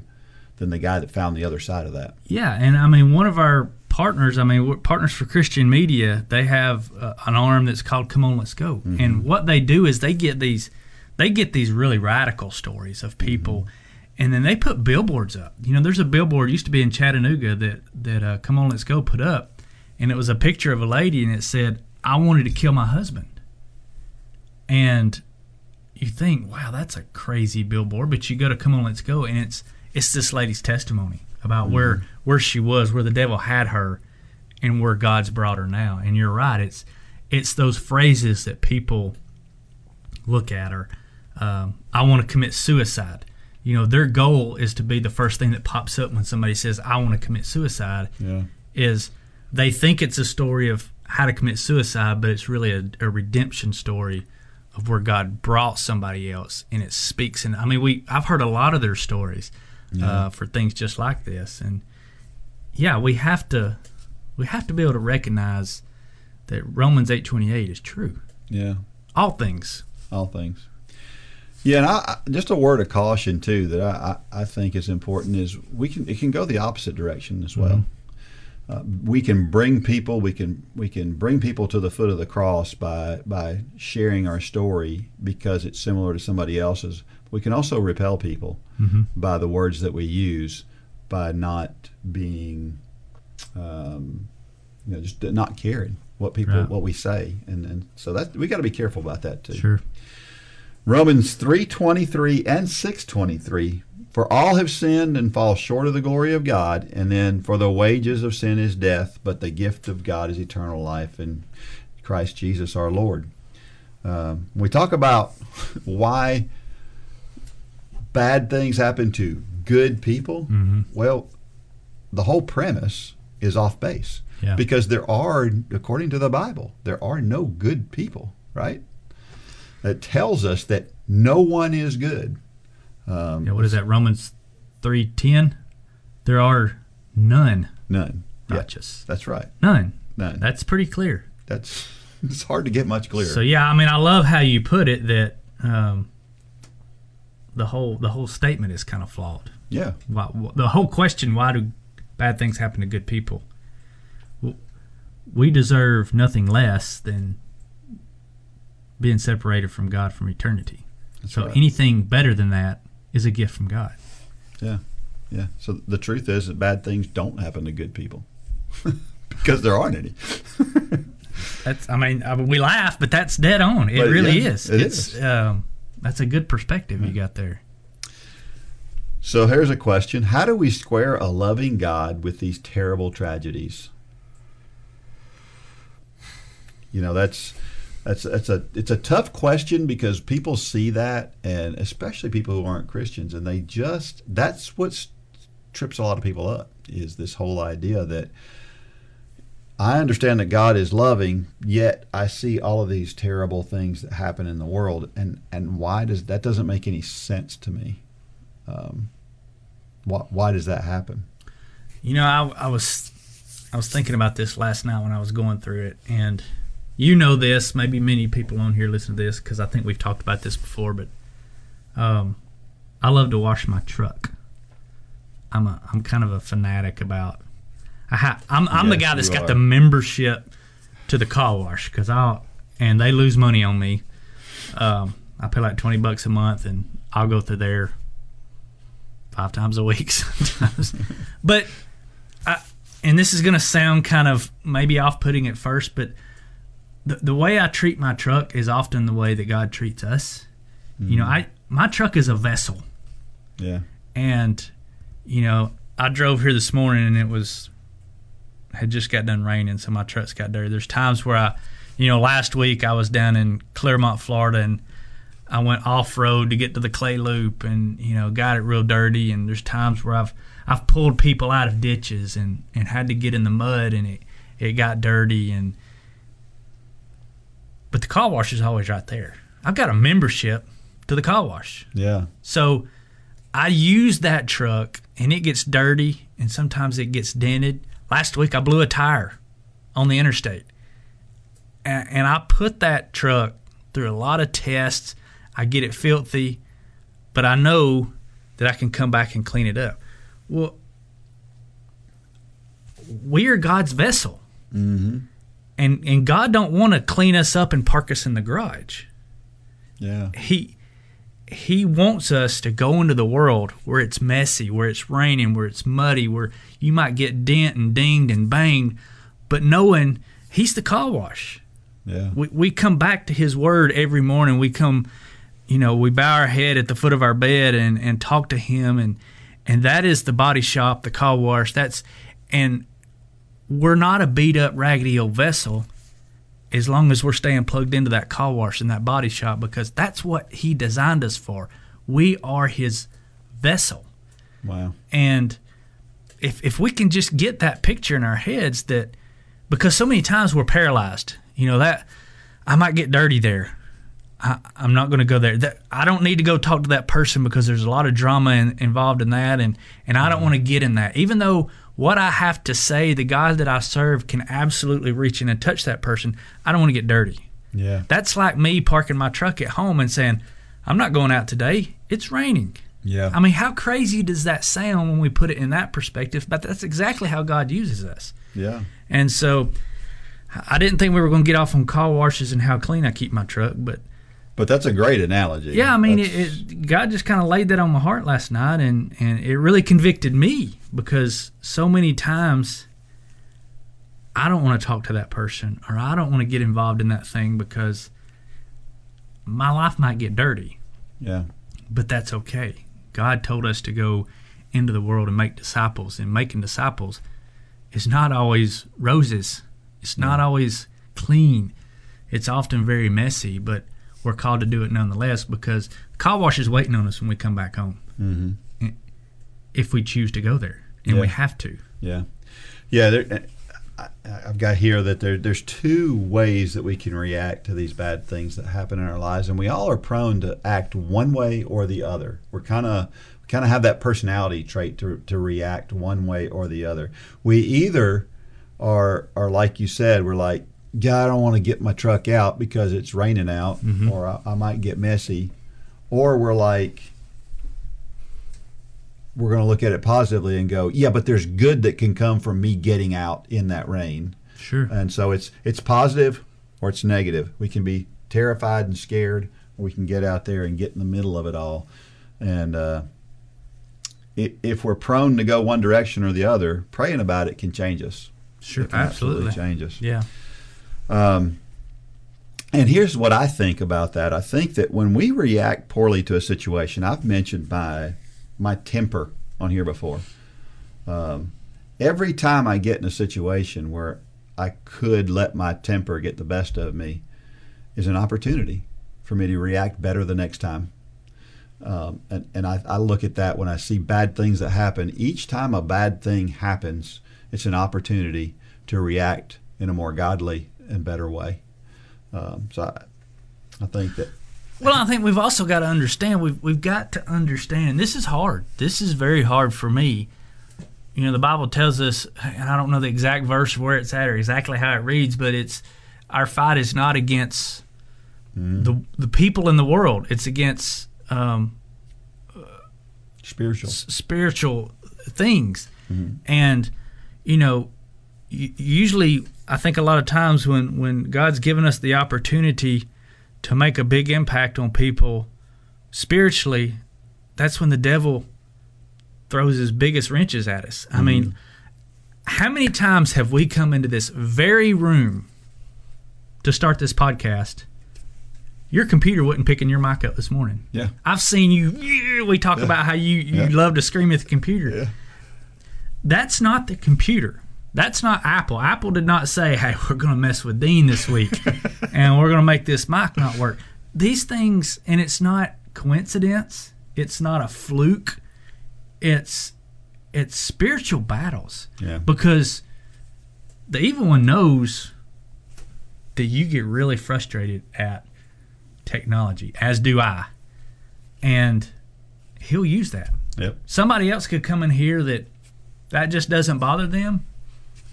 S1: than the guy that found the other side of that?
S2: Yeah, and I mean, one of our partners, I mean, we're partners for Christian Media, they have uh, an arm that's called Come On, Let's Go. And what they do is they get these, they get these really radical stories of people, and then they put billboards up. You know, there's a billboard used to be in Chattanooga that that uh, Come On, Let's Go put up, and it was a picture of a lady, and it said, "I wanted to kill my husband," and you think, wow, that's a crazy billboard. But you go to Come On, Let's Go, and it's it's this lady's testimony about where where she was, where the devil had her, and where God's brought her now. And you're right, it's it's those phrases that people look at her. Um, I want to commit suicide. You know, their goal is to be the first thing that pops up when somebody says, "I want to commit suicide."
S1: Yeah.
S2: is they think it's a story of how to commit suicide, but it's really a, a redemption story of where God brought somebody else, and it speaks. And I mean, we I've heard a lot of their stories uh, for things just like this, and yeah, we have to we have to be able to recognize that Romans eight twenty eight is true.
S1: Yeah.
S2: All things.
S1: all things. Yeah, and I, just a word of caution too that I, I, think is important is we can it can go the opposite direction as well. Uh, we can bring people we can we can bring people to the foot of the cross by by sharing our story because it's similar to somebody else's. We can also repel people by the words that we use by not being um, you know just not caring what people
S2: Right.
S1: what we say and and so that we got to be careful about that too.
S2: Sure.
S1: Romans 3:23 and 6:23 for all have sinned and fall short of the glory of God and then for the wages of sin is death but the gift of God is eternal life in Christ Jesus our Lord. Um, we talk about why bad things happen to good people. Well, the whole premise is off base
S2: Yeah.
S1: because there are according to the Bible there are no good people, right? That tells us that no one is good. Um,
S2: Yeah, what is that? Romans three ten. There are none
S1: None. Yeah,
S2: righteous.
S1: that's right.
S2: None.
S1: None.
S2: That's pretty clear.
S1: That's it's hard to get much clearer.
S2: So yeah, I mean, I love how you put it that um, the whole the whole statement is kind of flawed.
S1: yeah,
S2: Why, the whole question: Why do bad things happen to good people? We deserve nothing less than being separated from God from eternity. so
S1: right.
S2: anything better than that is a gift from God.
S1: yeah, yeah. So the truth is that bad things don't happen to good people because there aren't any.
S2: That's I mean, I mean we laugh, but that's dead on. It
S1: But,
S2: really
S1: yeah,
S2: is.
S1: it
S2: it's
S1: is.
S2: Um, that's a good perspective you got there.
S1: So here's a question: How do we square a loving God with these terrible tragedies? You know, that's that's that's a it's a tough question because people see that, and especially people who aren't Christians, and they just that's what trips a lot of people up is this whole idea that I understand that God is loving, yet I see all of these terrible things that happen in the world, and and why does that doesn't make any sense to me? Um, why, why does that happen?
S2: You know, I, I was I was thinking about this last night when I was going through it, and you know this. Maybe many people on here listen to this because I think we've talked about this before. But um, I love to wash my truck. I'm a I'm kind of a fanatic about. I ha- I'm I'm the guy that's got
S1: are.
S2: the membership to the car wash because I'll and they lose money on me. Um, I pay like twenty bucks a month, and I'll go through there five times a week sometimes. but I, and this is going to sound kind of maybe off-putting at first, but the the way I treat my truck is often the way that God treats us. You know, mm-hmm. I my truck is a vessel,
S1: Yeah,
S2: and you know, I drove here this morning and it was had just got done raining, so my truck's got dirty. There's times where I, you know, last week I was down in Clermont, Florida, and I went off road to get to the clay loop, and you know, got it real dirty. And there's times where I've I've pulled people out of ditches and and had to get in the mud, and it it got dirty, and but the car wash is always right there. I've got a membership to the car wash.
S1: yeah,
S2: So I use that truck and it gets dirty and sometimes it gets dented. Last week I blew a tire on the interstate. And, and I put that truck through a lot of tests. I get it filthy, but I know that I can come back and clean it up. Well, we are God's vessel.
S1: mm-hmm.
S2: And, and God don't want to clean us up and park us in the garage
S1: yeah,
S2: he he wants us to go into the world where it's messy, where it's raining, where it's muddy, where you might get dent and dinged and banged, but knowing he's the car wash.
S1: yeah,
S2: We we come back to his word every morning. We come, you know, we bow our head at the foot of our bed and and talk to him and and that is the body shop, the car wash. That's and we're not a beat up raggedy old vessel as long as we're staying plugged into that car wash and that body shop because that's what he designed us for. We are his vessel.
S1: wow,
S2: And if if we can just get that picture in our heads that because so many times we're paralyzed, you know that I might get dirty there. I, I'm not going to go there. That I don't need to go talk to that person because there's a lot of drama in, involved in that, and and I don't want to get in that. Even though what I have to say, the God that I serve can absolutely reach in and touch that person. I don't want to get dirty.
S1: Yeah.
S2: That's like me parking my truck at home and saying, I'm not going out today. It's raining.
S1: Yeah.
S2: I mean, how crazy does that sound when we put it in that perspective? But that's exactly how God uses us.
S1: yeah.
S2: And so I didn't think we were going to get off on car washes and how clean I keep my truck, but
S1: But that's a great analogy.
S2: yeah, I mean, it, it, God just kind of laid that on my heart last night, and and it really convicted me because so many times I don't want to talk to that person or I don't want to get involved in that thing because my life might get dirty,
S1: yeah.
S2: but that's okay. God told us to go into the world and make disciples, and making disciples is not always roses. It's not always clean. It's often very messy, but we're called to do it nonetheless because the car wash is waiting on us when we come back home. Mm-hmm. If we choose to go there, and we have to.
S1: Yeah, yeah. There, I, I've got here that there, there's two ways that we can react to these bad things that happen in our lives, and we all are prone to act one way or the other. We're kind of kind of have that personality trait to to react one way or the other. We either are are like you said, we're like, God, I don't want to get my truck out because it's raining out, or I, I might get messy, or we're like we're going to look at it positively and go, yeah, but there's good that can come from me getting out in that rain.
S2: Sure.
S1: And so it's it's positive or it's negative. We can be terrified and scared, or we can get out there and get in the middle of it all. And uh, if we're prone to go one direction or the other, praying about it can change us.
S2: Sure.
S1: It can
S2: Absolutely.
S1: change us.
S2: Yeah.
S1: Um, and here's what I think about that. I think that when we react poorly to a situation, I've mentioned my my temper on here before. Um, every time I get in a situation where I could let my temper get the best of me, is an opportunity for me to react better the next time. Um, and and I, I look at that when I see bad things that happen. Each time a bad thing happens, it's an opportunity to react in a more godly and better way. Um, so I, I think that
S2: Well, I think we've also got to understand. We've we've got to understand. This is hard. This is very hard for me. You know, the Bible tells us, and I don't know the exact verse where it's at or exactly how it reads, but it's our fight is not against the the people in the world. It's against um,
S1: spiritual.
S2: s- spiritual things. And you know, usually I think a lot of times when when God's given us the opportunity to make a big impact on people spiritually, that's when the devil throws his biggest wrenches at us. I mean, mm-hmm. how many times have we come into this very room to start this podcast? Your computer wasn't picking your mic up this morning.
S1: Yeah.
S2: I've seen you. We talk about how you, you
S1: Yeah.
S2: love to scream at the computer.
S1: Yeah.
S2: That's not the computer. That's not Apple. Apple did not say, "Hey, we're going to mess with Dean this week, and we're going to make this mic not work." These things, and it's not coincidence. It's not a fluke. It's it's spiritual battles
S1: Yeah.
S2: because the evil one knows that you get really frustrated at technology, as do I, and he'll use that.
S1: Yep.
S2: Somebody else could come in here that that just doesn't bother them.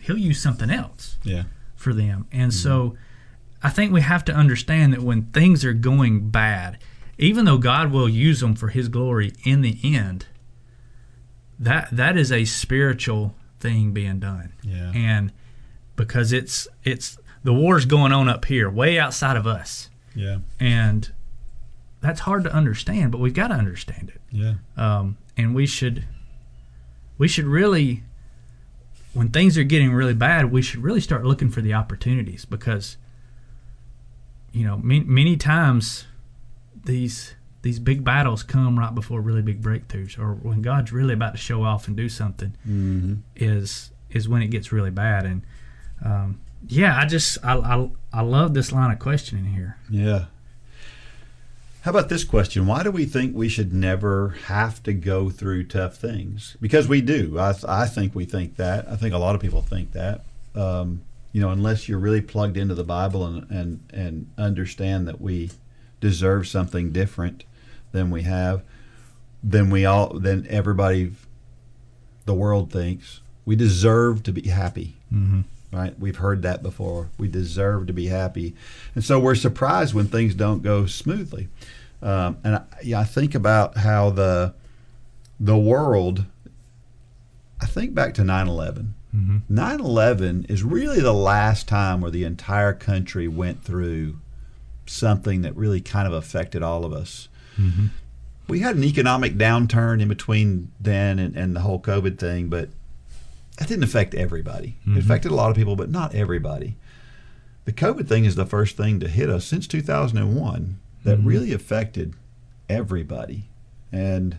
S2: He'll use something else
S1: Yeah.
S2: for them. And so I think we have to understand that when things are going bad, even though God will use them for his glory in the end, that that is a spiritual thing being done.
S1: Yeah.
S2: And because it's it's the war's going on up here, way outside of us.
S1: Yeah.
S2: And that's hard to understand, but we've got to understand it
S1: Yeah.
S2: um, and we should we should really when things are getting really bad we should really start looking for the opportunities because you know many, many times these these big battles come right before really big breakthroughs or when god's really about to show off and do something
S1: Mm-hmm.
S2: is is when it gets really bad and um, yeah i just I, I i love this line of questioning here
S1: Yeah. How about this question? Why do we think we should never have to go through tough things? Because we do. I, I think we think that. I think a lot of people think that. Um, you know, unless you're really plugged into the Bible and, and, and understand that we deserve something different than we have, then we all, then everybody, the world thinks we deserve to be happy. Mm-hmm. Right? We've heard that before. We deserve to be happy, and so we're surprised when things don't go smoothly. Um, and I, yeah, I think about how the the world. I think back to 9 11. 9 11 is really the last time where the entire country went through something that really kind of affected all of us. We had an economic downturn in between then and, and the whole COVID thing, but that didn't affect everybody. It mm-hmm. affected a lot of people, but not everybody. The COVID thing is the first thing to hit us since 2001 that mm-hmm. really affected everybody. And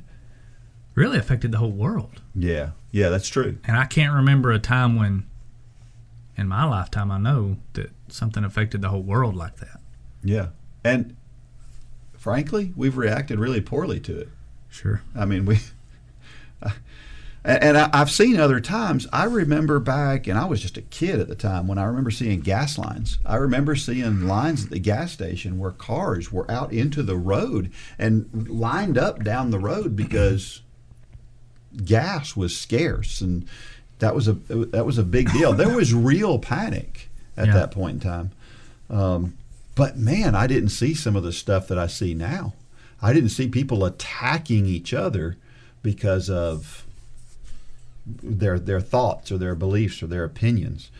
S2: Really affected the whole world.
S1: yeah, yeah, that's true.
S2: And I can't remember a time when, in my lifetime, I know that something affected the whole world like that.
S1: Yeah. And frankly, we've reacted really poorly to it.
S2: Sure.
S1: I mean, we. And I- I've seen other times. I remember back, and I was just a kid at the time when I remember seeing gas lines. I remember seeing lines at the gas station where cars were out into the road and lined up down the road because gas was scarce, and that was a that was a big deal. There was real panic at
S2: Yeah.
S1: that point in time. Um, but man, I didn't see some of the stuff that I see now. I didn't see people attacking each other because of their their thoughts or their beliefs or their opinions.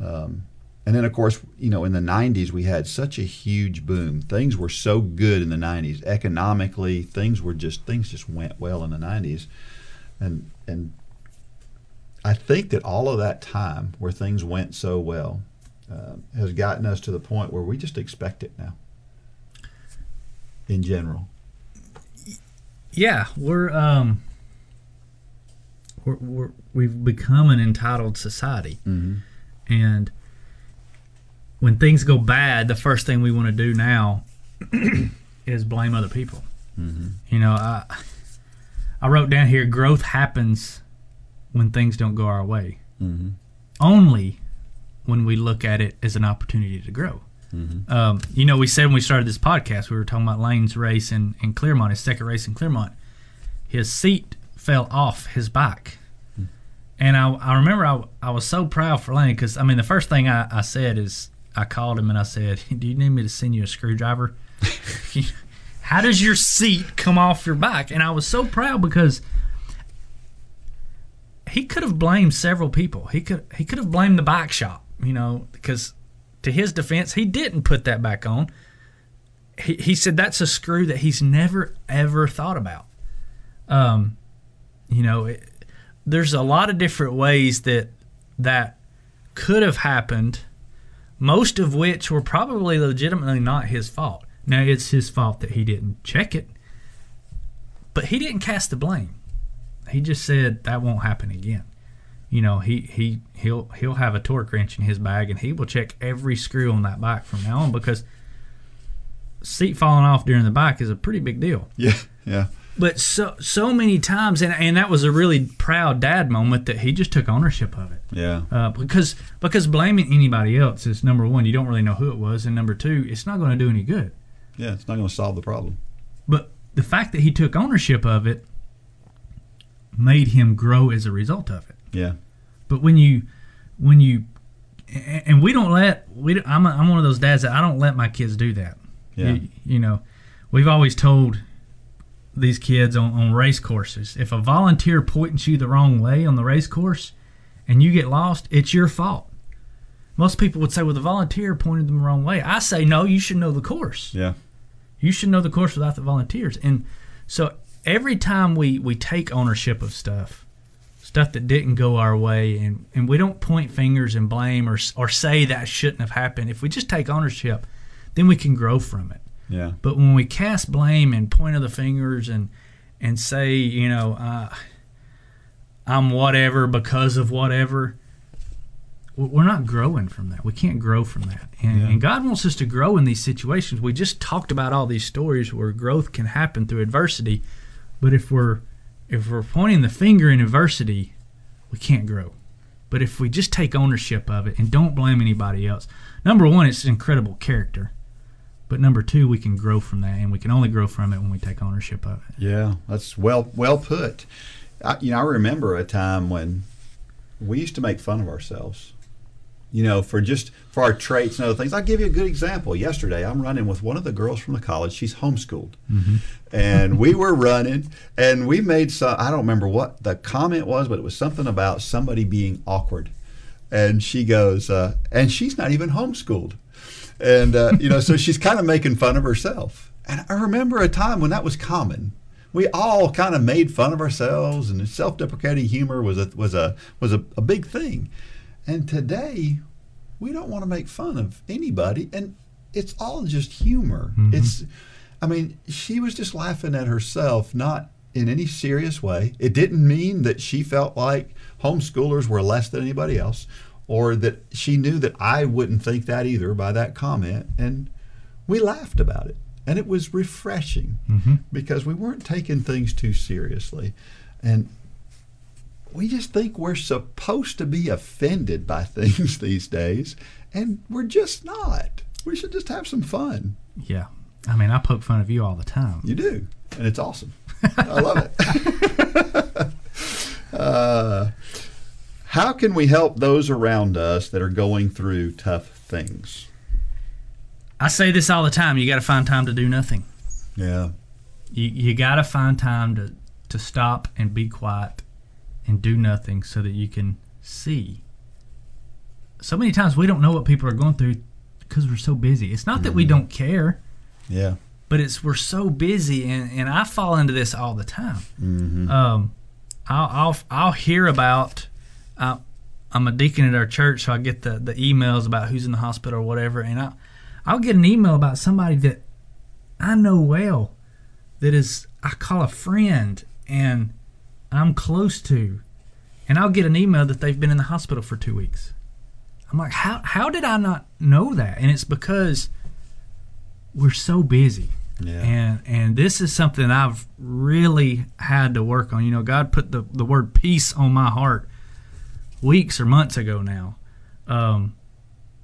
S1: Um, and then, of course, you know, in the '90s, we had such a huge boom. Things were so good in the '90s economically. Things were just things just went well in the '90s, and and I think that all of that time where things went so well uh, has gotten us to the point where we just expect it now. In general,
S2: Yeah, we're um, we're, we're we've become an entitled society, mm-hmm. and when things go bad, the first thing we want to do now is blame other people. Mm-hmm. You know, I I wrote down here: growth happens when things don't go our way. Mm-hmm. Only when we look at it as an opportunity to grow. Um, you know, we said when we started this podcast, we were talking about Lane's race in, in Clermont, his second race in Clermont. His seat fell off his bike. And I, I remember I, I was so proud for Lane because, I mean, the first thing I, I said is I called him and I said, Do you need me to send you a screwdriver? How does your seat come off your bike? And I was so proud because he could have blamed several people. He could he could have blamed the bike shop, you know, because to his defense, he didn't put that back on. He, he said that's a screw that he's never ever thought about. Um, you know, it, there's a lot of different ways that that could have happened, most of which were probably legitimately not his fault. Now it's his fault that he didn't check it, but he didn't cast the blame. He just said that won't happen again you know he he he'll he'll have a torque wrench in his bag and he will check every screw on that bike from now on because seat falling off during the bike is a pretty big deal
S1: yeah, yeah,
S2: but so so many times and and that was a really proud dad moment that he just took ownership of it
S1: yeah,
S2: uh, because because blaming anybody else is number one you don't really know who it was and number two it's not going to do any good
S1: yeah. It's not going to solve the problem.
S2: but the fact that he took ownership of it made him grow as a result of it
S1: Yeah,
S2: But when you, when you, and we don't let we. don't- I'm a, I'm one of those dads that I don't let my kids do that.
S1: Yeah.
S2: You, you know, we've always told these kids on, on race courses if a volunteer points you the wrong way on the race course, and you get lost, it's your fault. Most people would say, "Well, the volunteer pointed them the wrong way." I say, "No, you should know the course."
S1: yeah,
S2: You should know the course without the volunteers. And so every time we, we take ownership of stuff, stuff that didn't go our way, and, and we don't point fingers and blame or, or say that shouldn't have happened, if we just take ownership, then we can grow from it.
S1: Yeah,
S2: But when we cast blame and point of the fingers and and say, you know, uh, I'm whatever because of whatever, we're not growing from that. We can't grow from that. And,
S1: Yeah.
S2: and God wants us to grow in these situations. We just talked about all these stories where growth can happen through adversity, but if we're if we're pointing the finger in adversity, we can't grow. But if we just take ownership of it and don't blame anybody else, number one, it's incredible character. But number two, we can grow from that, and we can only grow from it when we take ownership of it.
S1: yeah. That's well well put. I, you know, I remember a time when we used to make fun of ourselves. You know, for just for our traits and other things. I'll give you a good example. Yesterday, I'm running with one of the girls from the college. She's homeschooled, and we were running, and we made some. I don't remember what the comment was, but it was something about somebody being awkward. And she goes, uh, and she's not even homeschooled, and uh, you know, so she's kind of making fun of herself. And I remember a time when that was common we all kind of made fun of ourselves, and self-deprecating humor was a was a was a, a big thing. And today, we don't want to make fun of anybody, and it's all just humor. It's, I mean, she was just laughing at herself, not in any serious way. It didn't mean that she felt like homeschoolers were less than anybody else, or that she knew that I wouldn't think that either by that comment, and we laughed about it. And it was refreshing because we weren't taking things too seriously. And we just think we're supposed to be offended by things these days and we're just not. We should just have some fun.
S2: Yeah. I mean, I poke fun of you all the time.
S1: you do and it's awesome. I love it. Uh, how can we help those around us that are going through tough things
S2: I say this all the time. You got to find time to do nothing.
S1: yeah
S2: You, you got to find time to, to stop and be quiet and do nothing so that you can see. So many times we don't know what people are going through because we're so busy. It's not that we don't care,
S1: yeah
S2: but it's we're so busy, and, and I fall into this all the time. Um, I'll, I'll I'll hear about. I, I'm a deacon at our church, so I get the, the emails about who's in the hospital or whatever, and I I'll get an email about somebody that I know well, that is I call a friend and I'm close to, and I'll get an email that they've been in the hospital for two weeks. I'm like, how how did I not know that? And it's because we're so busy.
S1: Yeah.
S2: And and this is something I've really had to work on. You know, God put the, the word peace on my heart weeks or months ago now. Um,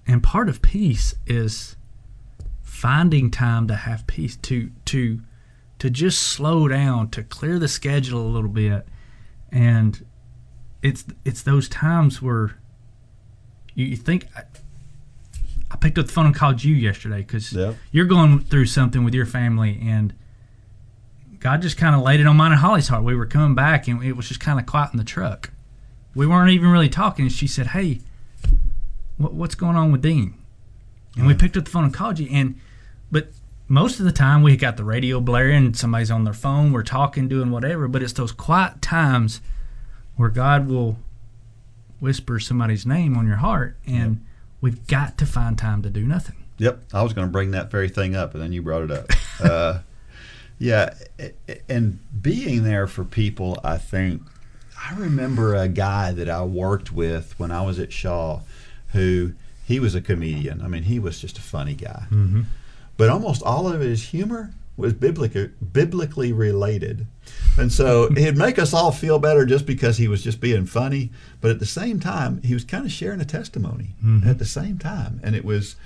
S2: and part of peace is finding time to have peace, to to to just slow down, to clear the schedule a little bit. And it's it's those times where you, you think I picked up the phone and called you yesterday because you're going through something with your family, and God just kind of laid it on mine and Holly's heart. We were coming back, and it was just kind of quiet in the truck. We weren't even really talking, and she said, "Hey, what, what's going on with Dean?" And we picked up the phone and called you, and but most of the time we got the radio blaring, somebody's on their phone, we're talking, doing whatever. But it's those quiet times where God will whisper somebody's name on your heart, and we've got to find time to do nothing.
S1: Yep, I was going to bring that very thing up, and then you brought it up. uh, yeah, and being there for people, I think. I remember a guy that I worked with when I was at Shaw, who he was a comedian. I mean, he was just a funny guy, mm-hmm. but almost all of his humor was biblical, biblically related. And so he'd make us all feel better just because he was just being funny. But at the same time, he was kind of sharing a testimony mm-hmm. at the same time. And it was,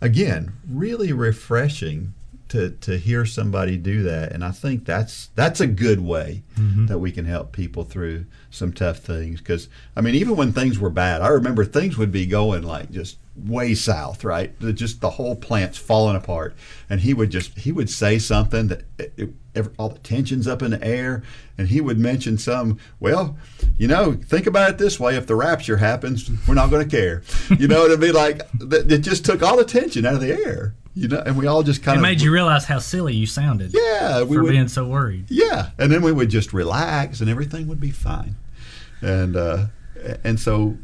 S1: again, really refreshing to, to hear somebody do that. And I think that's that's a good way mm-hmm. that we can help people through some tough things. Because, I mean, even when things were bad, I remember things would be going like just way south, right? The- Just the whole plant's falling apart. And he would just, he would say something that it, it, every, all the tension's up in the air. And he would mention some, well, you know, think about it this way if the rapture happens, we're not going to care. You know, it'd be like, it just took all the tension out of the air. You know, and we all just kind
S2: It
S1: of
S2: made you realize how silly you sounded
S1: yeah, we
S2: for
S1: would,
S2: being so worried.
S1: yeah, and then we would just relax, and everything would be fine. And uh, and so,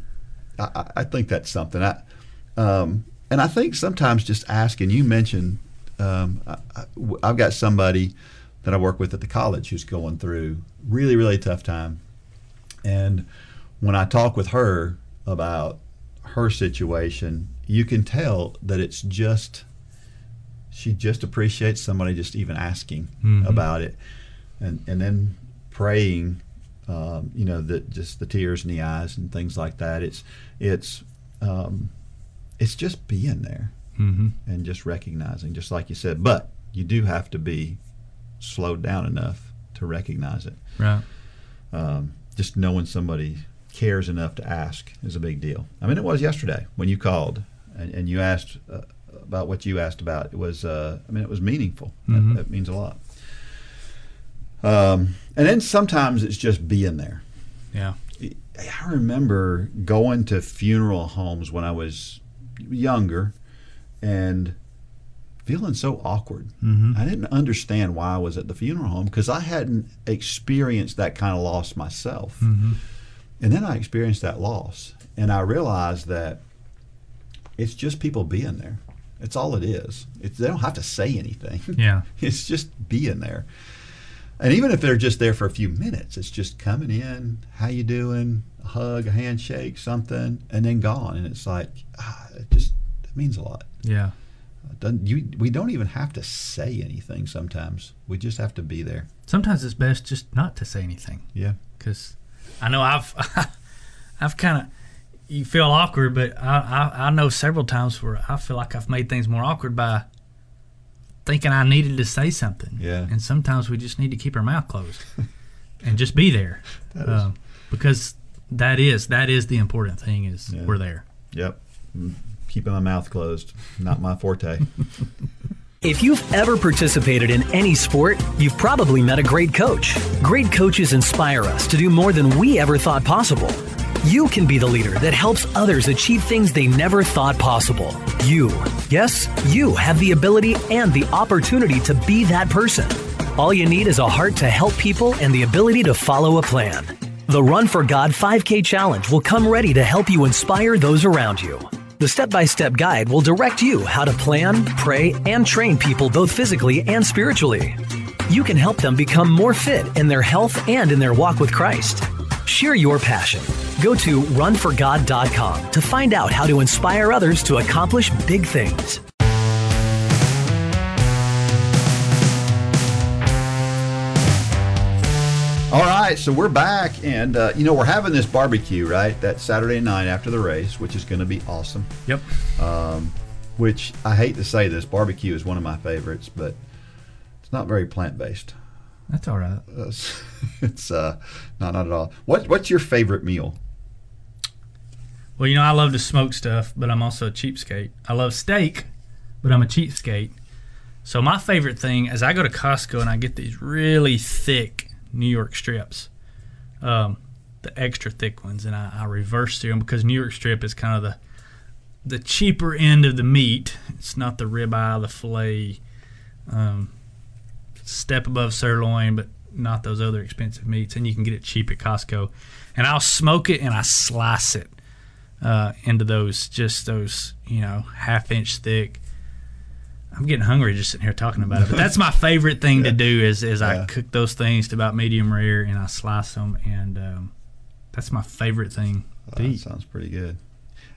S1: I- I, I think that's something. I um, and I think sometimes just asking. You mentioned um, I, I've got somebody that I work with at the college who's going through really really tough time, and when I talk with her about her situation, you can tell that it's just she just appreciates somebody just even asking about it, and and then praying, um, you know, that just the tears in the eyes and things like that. It's it's um, it's just being there
S2: Mm-hmm.
S1: and just recognizing, just like you said. But you do have to be slowed down enough to recognize it.
S2: Right.
S1: Um, just knowing somebody cares enough to ask is a big deal. I mean, it was yesterday when you called and, and you asked uh, about what you asked about. It was, uh, I mean, it was meaningful.
S2: Mhm.
S1: That, that means a lot. Um, and then sometimes it's just being there.
S2: Yeah.
S1: I remember going to funeral homes when I was younger and feeling so awkward.
S2: Mhm.
S1: I didn't understand why I was at the funeral home because I hadn't experienced that kind of loss myself.
S2: Mhm.
S1: And then I experienced that loss and I realized that it's just people being there. It's all it is. It's, they don't have to say anything.
S2: Yeah.
S1: It's just being there. And even if they're just there for a few minutes, it's just coming in, how you doing, a hug, a handshake, something, and then gone. And it's like, ah, it just it means a lot.
S2: Yeah.
S1: Doesn't- you, we don't even have to say anything sometimes. We just have to be there.
S2: Sometimes it's best just not to say anything
S1: Yeah.
S2: because I know I've I've kind of you feel awkward, but I, I I know several times where I feel like I've made things more awkward by thinking I needed to say something.
S1: Yeah.
S2: And sometimes we just need to keep our mouth closed and just be there,
S1: That is-
S2: um, because that is that is the important thing is
S1: Yeah.
S2: we're there.
S1: Yep. Mm, Keeping my mouth closed. Not my forte.
S5: If you've ever participated in any sport, you've probably met a great coach. Great coaches inspire us to do more than we ever thought possible. You can be the leader that helps others achieve things they never thought possible. You, yes, you have the ability and the opportunity to be that person. All you need is a heart to help people and the ability to follow a plan. The Run for God 5K Challenge will come ready to help you inspire those around you. The step by step guide will direct you how to plan, pray, and train people both physically and spiritually. You can help them become more fit in their health and in their walk with Christ. Share your passion. Go to runforgod.com to find out how to inspire others to accomplish big things.
S1: All right, so we're back, and uh, you know we're having this barbecue right that Saturday night after the race, which is going to be awesome.
S2: Yep.
S1: Um, which I hate to say this, barbecue is one of my favorites, but it's not very plant based.
S2: That's all right.
S1: It's, it's uh, not not at all. What what's your favorite meal?
S2: Well, you know, I love to smoke stuff, but I'm also a cheapskate. I love steak, but I'm a cheapskate. So my favorite thing is I go to Costco and I get these really thick New York strips, um, the extra thick ones, and I, I reverse through them because New York strip is kind of the the cheaper end of the meat. It's not the ribeye, the fillet, um, step above sirloin, but not those other expensive meats, and you can get it cheap at Costco. And I'll smoke it and I slice it uh, into those just those you know half inch thick. I'm getting hungry just sitting here talking about it. But that's my favorite thing to do is is I cook those things to about medium rare and I slice them and um, that's my favorite thing to
S1: That sounds pretty good.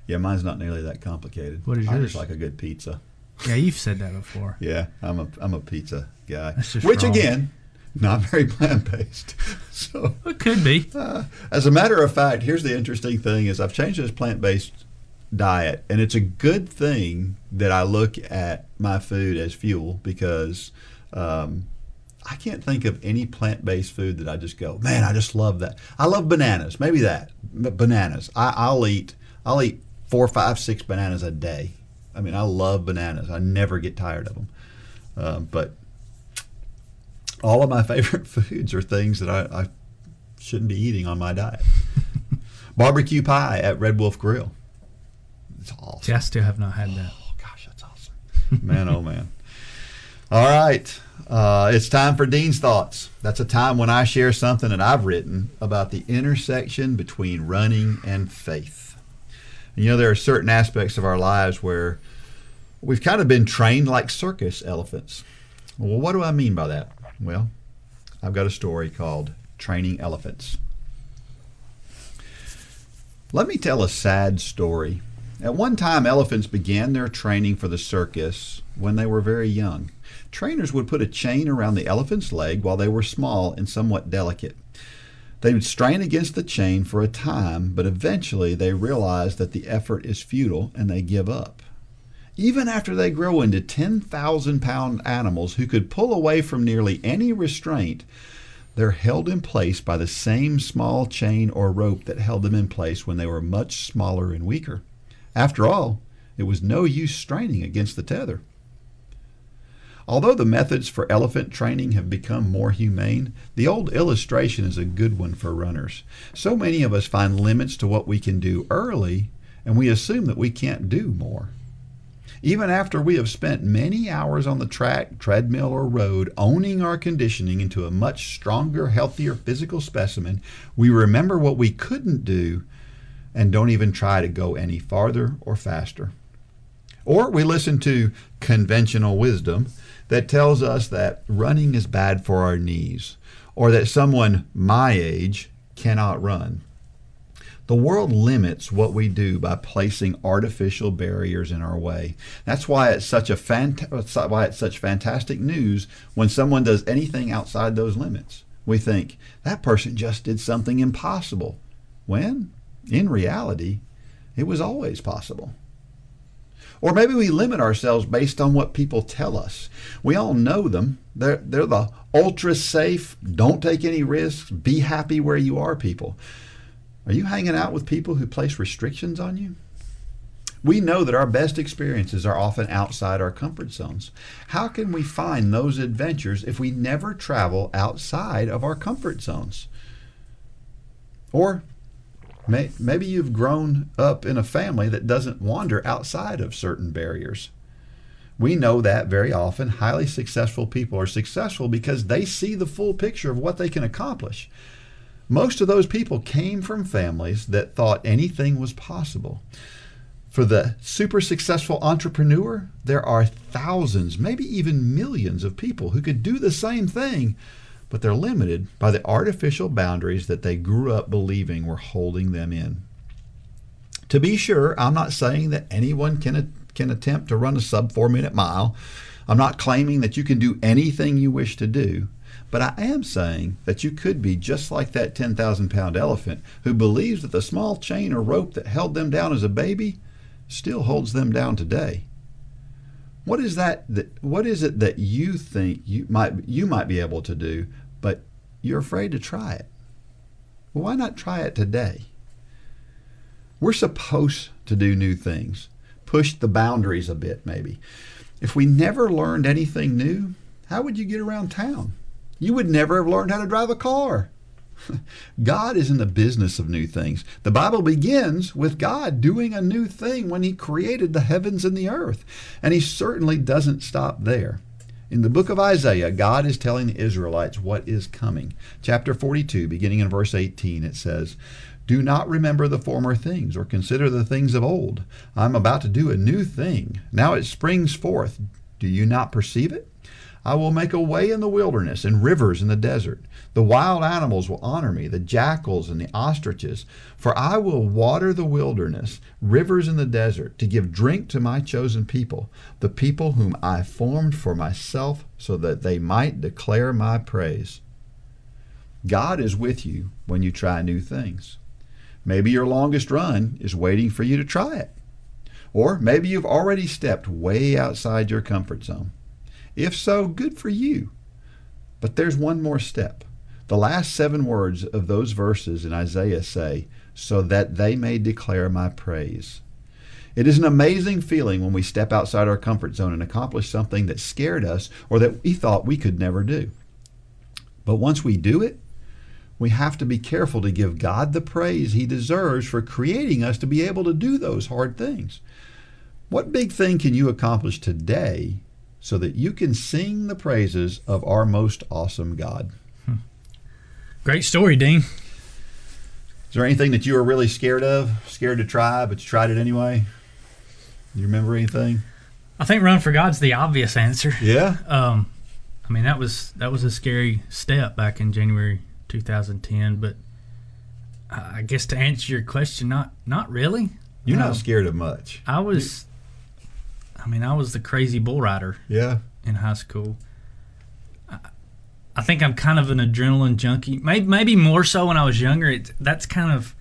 S1: Yeah, mine's not nearly that complicated.
S2: What is
S1: I
S2: yours?
S1: just like a good pizza.
S2: Yeah, you've said that before.
S1: Yeah, I'm a I'm a pizza guy. Which
S2: wrong.
S1: again, not very plant based. So
S2: It could be.
S1: Uh, as a matter of fact, here's the interesting thing: is I've changed this plant-based diet, and it's a good thing that I look at my food as fuel because um, I can't think of any plant-based food that I just go, man, I just love that. I love bananas, maybe that B- bananas. I, I'll eat, I'll eat four, five, six bananas a day. I mean, I love bananas. I never get tired of them. Um, but all of my favorite foods are things that I, I shouldn't be eating on my diet. Barbecue pie at Red Wolf Grill. It's awesome.
S2: See, I still have not had that.
S1: Oh gosh, that's awesome. Man, oh man. All right. Uh, it's time for Dean's Thoughts. That's a time when I share something that I've written about the intersection between running and faith. And, you know, there are certain aspects of our lives where we've kind of been trained like circus elephants. Well, what do I mean by that? Well, I've got a story called Training Elephants. Let me tell a sad story. At one time, elephants began their training for the circus when they were very young. Trainers would put a chain around the elephant's leg while they were small and somewhat delicate. They would strain against the chain for a time, but eventually they realize that the effort is futile and they give up. Even after they grow into 10,000 pound animals who could pull away from nearly any restraint, They're held in place by the same small chain or rope that held them in place when they were much smaller and weaker. After all, it was no use straining against the tether. Although the methods for elephant training have become more humane, the old illustration is a good one for runners. So many of us find limits to what we can do early, and we assume that we can't do more. Even after we have spent many hours on the track, treadmill, or road, owning our conditioning into a much stronger, healthier physical specimen, we remember what we couldn't do and don't even try to go any farther or faster. Or we listen to conventional wisdom that tells us that running is bad for our knees, or that someone my age cannot run. The world limits what we do by placing artificial barriers in our way. That's why it's such a fant- why it's such fantastic news when someone does anything outside those limits. We think that person just did something impossible. When in reality, it was always possible. Or maybe we limit ourselves based on what people tell us. We all know them. They're, they're the ultra safe, don't take any risks, be happy where you are people. Are you hanging out with people who place restrictions on you? We know that our best experiences are often outside our comfort zones. How can we find those adventures if we never travel outside of our comfort zones? Or May, maybe you've grown up in a family that doesn't wander outside of certain barriers. We know that very often highly successful people are successful because they see the full picture of what they can accomplish. Most of those people came from families that thought anything was possible. For the super successful entrepreneur, there are thousands, maybe even millions of people who could do the same thing but they're limited by the artificial boundaries that they grew up believing were holding them in. To be sure, I'm not saying that anyone can, can attempt to run a sub four minute mile. I'm not claiming that you can do anything you wish to do, but I am saying that you could be just like that 10,000 pound elephant who believes that the small chain or rope that held them down as a baby still holds them down today. What is that, that what is it that you think you might you might be able to do but you're afraid to try it. Well, why not try it today? We're supposed to do new things, push the boundaries a bit, maybe. If we never learned anything new, how would you get around town? You would never have learned how to drive a car. God is in the business of new things. The Bible begins with God doing a new thing when He created the heavens and the earth. And He certainly doesn't stop there. In the book of Isaiah, God is telling the Israelites what is coming. Chapter 42, beginning in verse 18, it says, Do not remember the former things or consider the things of old. I am about to do a new thing. Now it springs forth. Do you not perceive it? I will make a way in the wilderness and rivers in the desert. The wild animals will honor me, the jackals and the ostriches. For I will water the wilderness, rivers in the desert, to give drink to my chosen people, the people whom I formed for myself, so that they might declare my praise. God is with you when you try new things. Maybe your longest run is waiting for you to try it. Or maybe you've already stepped way outside your comfort zone. If so, good for you. But there's one more step. The last seven words of those verses in Isaiah say, So that they may declare my praise. It is an amazing feeling when we step outside our comfort zone and accomplish something that scared us or that we thought we could never do. But once we do it, we have to be careful to give God the praise He deserves for creating us to be able to do those hard things. What big thing can you accomplish today so that you can sing the praises of our most awesome God.
S2: Great story, Dean.
S1: Is there anything that you were really scared of, scared to try, but you tried it anyway? Do you remember anything?
S2: I think Run for God's the obvious answer.
S1: Yeah.
S2: Um, I mean that was that was a scary step back in January 2010, but I guess to answer your question, not not really.
S1: You're um, not scared of much.
S2: I was I mean, I was the crazy bull rider.
S1: Yeah.
S2: In high school. I, I think I'm kind of an adrenaline junkie. Maybe, maybe more so when I was younger. It, that's kind of,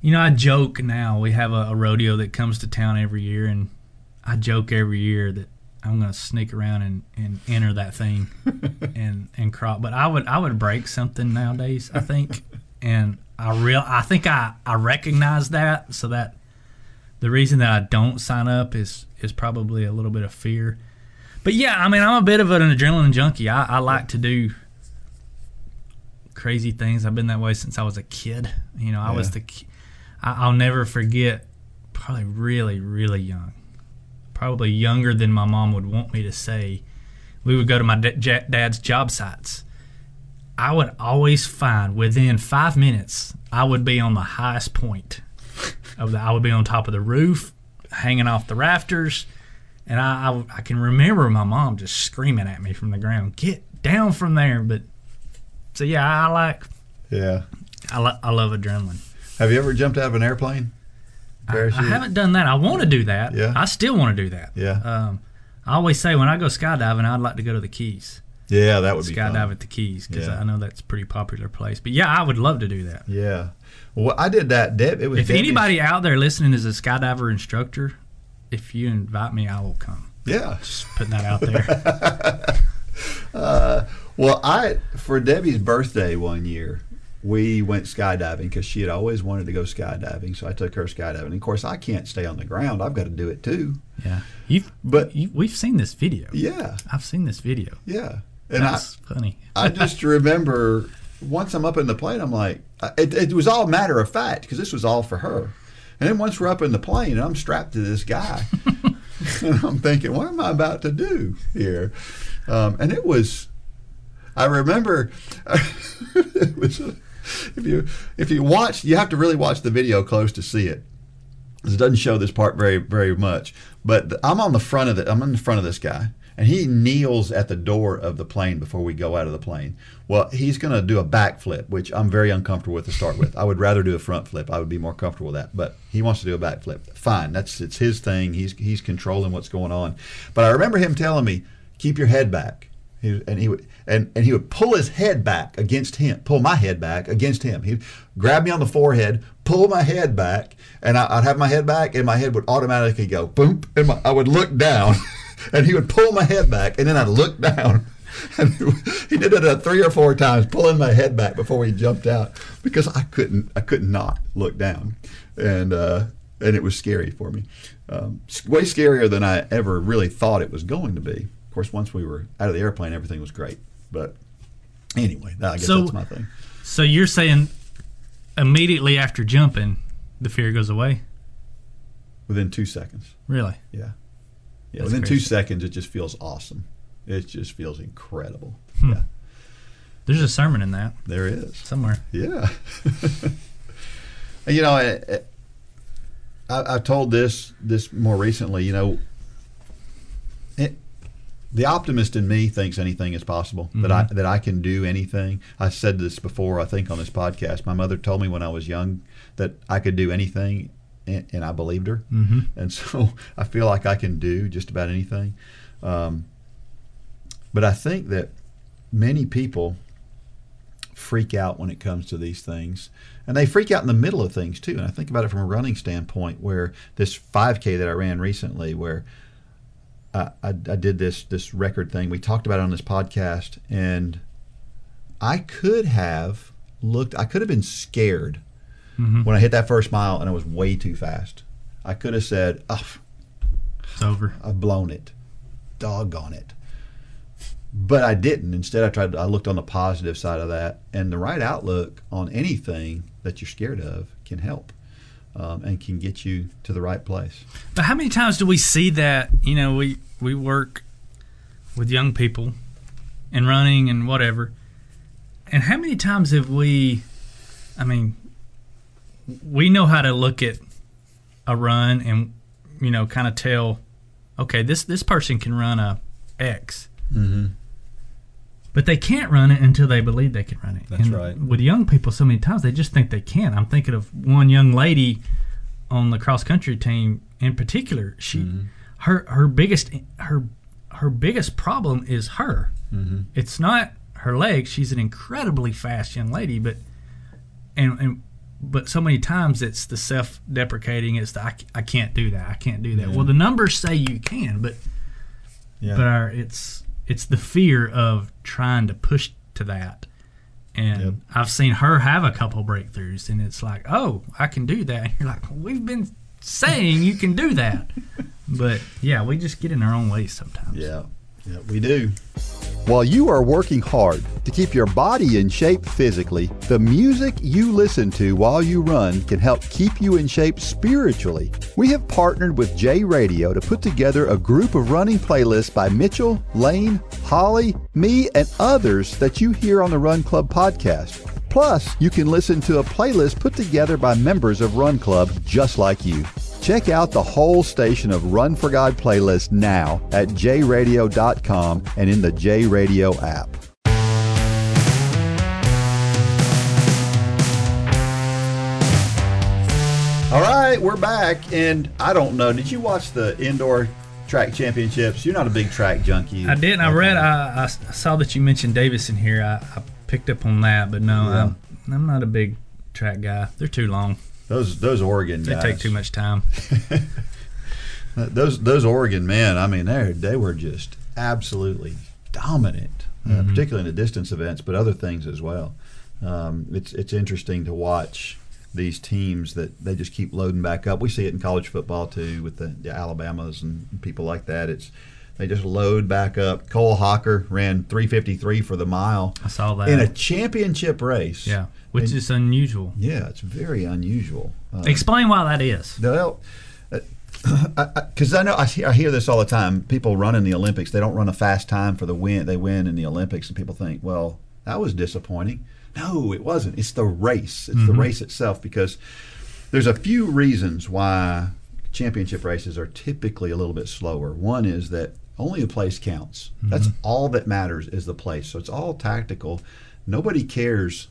S2: you know, I joke now. We have a, a rodeo that comes to town every year, and I joke every year that I'm gonna sneak around and, and enter that thing and and crop. But I would I would break something nowadays. I think, and I real I think I I recognize that. So that the reason that I don't sign up is is probably a little bit of fear. But yeah, I mean I'm a bit of an adrenaline junkie. I, I like to do crazy things. I've been that way since I was a kid. You know, I was the I, I'll never forget. Probably really really young probably younger than my mom would want me to say, we would go to my da- dad's job sites. I would always find within five minutes, I would be on the highest point of the. I would be on top of the roof, hanging off the rafters, and I, I, I can remember my mom just screaming at me from the ground, "Get down from there!" But so yeah, I like
S1: Yeah.
S2: I, lo- I love adrenaline.
S1: Have you ever jumped out of an airplane?
S2: I, I haven't done that. I want to do that.
S1: Yeah.
S2: I still want to do that.
S1: Yeah.
S2: Um, I always say when I go skydiving, I'd like to go to the Keys,
S1: Yeah, that would be
S2: skydive at the Keys, because
S1: Yeah.
S2: I know that's a pretty popular place. But yeah, I would love to do that.
S1: Yeah. Well, I did that. Deb, it was
S2: If
S1: Debbie's-
S2: anybody out there listening is a skydiver instructor, if you invite me, I will come.
S1: Yeah.
S2: Just putting that out there.
S1: Uh, well, I for Debbie's birthday one year, we went skydiving because she had always wanted to go skydiving. So I took her skydiving. And of course, I can't stay on the ground. I've got to do it too.
S2: yeah, you've
S1: But-
S2: you, we've seen this video.
S1: Yeah,
S2: I've seen this video.
S1: yeah. And I,
S2: funny.
S1: I just remember once I'm up in the plane, I'm like, it, it was all matter of fact because this was all for her. And then once we're up in the plane and I'm strapped to this guy, and I'm thinking, what am I about to do here? Um, and it was, I remember, it was, if you if you watch, you have to really watch the video close to see it. It doesn't show this part very very much, but I'm on the front of it. I'm in the front of this guy, and he kneels at the door of the plane before we go out of the plane. Well, he's going to do a backflip, which I'm very uncomfortable with to start with. I would rather do a front flip. I would be more comfortable with that. But he wants to do a backflip. Fine, that's it's his thing. He's he's controlling what's going on. But I remember him telling me, "Keep your head back." He, and he would and, and he would pull his head back against him, pull my head back against him. He'd grab me on the forehead, pull my head back, and I, I'd have my head back, and my head would automatically go boom, and my, I would look down, and he would pull my head back, and then I'd look down. And he did it three or four times, pulling my head back before he jumped out because I couldn't, I could not look down, and uh, and it was scary for me, um, way scarier than I ever really thought it was going to be. Of course, once we were out of the airplane, everything was great. But anyway, I guess
S2: So-
S1: that's my thing.
S2: So you're saying immediately after jumping, the fear goes away?
S1: Within two seconds,
S2: Really?
S1: yeah, yeah.
S2: That's
S1: within two seconds, it just feels awesome. It just feels incredible.
S2: Hmm.
S1: Yeah,
S2: There's a sermon in that
S1: there is.
S2: somewhere.
S1: Yeah. You know, I, I, I told this this more recently. You know, it, the optimist in me thinks anything is possible. That I that I can do anything. I said this before. I think on this podcast. My mother told me when I was young that I could do anything, and, and I believed her.
S2: Mm-hmm.
S1: And so I feel like I can do just about anything. Um, but I think that many people freak out when it comes to these things. And they freak out in the middle of things too. And I think about it from a running standpoint where this 5K that I ran recently, where I, I, I did this this record thing. We talked about it on this podcast, and I could have looked. I could have been scared
S2: Mhm.
S1: when I hit that first mile, and I was way too fast. I could have said, "Oh,
S2: It's over.
S1: I've blown it, doggone it." But I didn't. Instead, I tried. I looked on the positive side of that, and the right outlook on anything that you're scared of can help, um, and can get you to the right place.
S2: But how many times do we see that? You know, we we work with young people and running and whatever. And how many times have we? I mean, we know how to look at a run and you know kind of tell, okay, this this person can run a X.
S1: Mm-hmm.
S2: But they can't run it until they believe they can run it.
S1: That's
S2: And
S1: right.
S2: With young people, so many times they just think they can. I'm thinking of one young lady on the cross country team in particular. She,
S1: Mm-hmm.
S2: her, her biggest, her, her biggest problem is her.
S1: Mm-hmm.
S2: It's not her legs. She's an incredibly fast young lady, but, and and, but so many times it's the self-deprecating. It's the I, I can't do that. I can't do that. Well, the numbers say you can, but
S1: Yeah.
S2: but our it's it's the fear of trying to push to that. And
S1: Yep.
S2: I've seen her have a couple breakthroughs, and it's like, oh, I can do that. And you're like, we've been saying you can do that, but yeah, we just get in our own way sometimes.
S1: Yeah, yeah, we do. While you are working hard to keep your body in shape physically, the music you listen to while you run can help keep you in shape spiritually. We have partnered with J Radio to put together a group of running playlists by Mitchell, Lane, Holly, me, and others that you hear on the Run Club podcast. Plus, you can listen to a playlist put together by members of Run Club just like you. Check out the whole station of Run for God playlist now at jradio.com and in the J Radio app. All right, we're back, and I don't know. Did you watch the indoor track championships? You're not a big track junkie.
S2: I didn't. I read. I, I saw that you mentioned Davis in here. I, I picked up on that, but no,
S1: Yeah.
S2: I'm, I'm not a big track guy. They're too long.
S1: Those those Oregon
S2: They take too much time.
S1: Uh, Those those Oregon men, I mean, they they were just absolutely dominant, uh, particularly in the distance events, but other things as well. Um, it's it's interesting to watch these teams that they just keep loading back up. We see it in college football too with the, the Alabamas and people like that. It's they just load back up. Cole Hocker ran 353 for the mile
S2: I saw that.
S1: in a championship race.
S2: yeah, which
S1: And-
S2: is unusual.
S1: yeah, it's very unusual. Uh,
S2: Explain why that is.
S1: well, uh, because I, know I hear, I hear this all the time. People run in the Olympics; they don't run a fast time for the win. They win in the Olympics, and people think, "Well, that was disappointing." No, it wasn't. It's the race. It's the mm-hmm. race itself. Because there's a few reasons why championship races are typically a little bit slower. One is that only the place counts. That's mm-hmm. all that matters is the place. So it's all tactical. Nobody cares.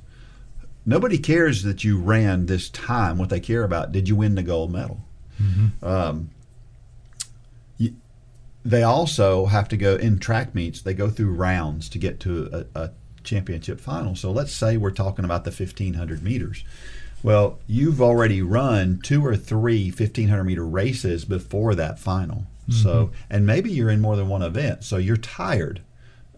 S1: Nobody cares that you ran this time. What they care about, did you win the gold medal? Um, you, they also have to go in track meets. They go through rounds to get to a, a championship final. So let's say we're talking about the 1500 meters. Well, you've already run two or three 1500 meter races before that final. So, and maybe you're in more than one event. So you're tired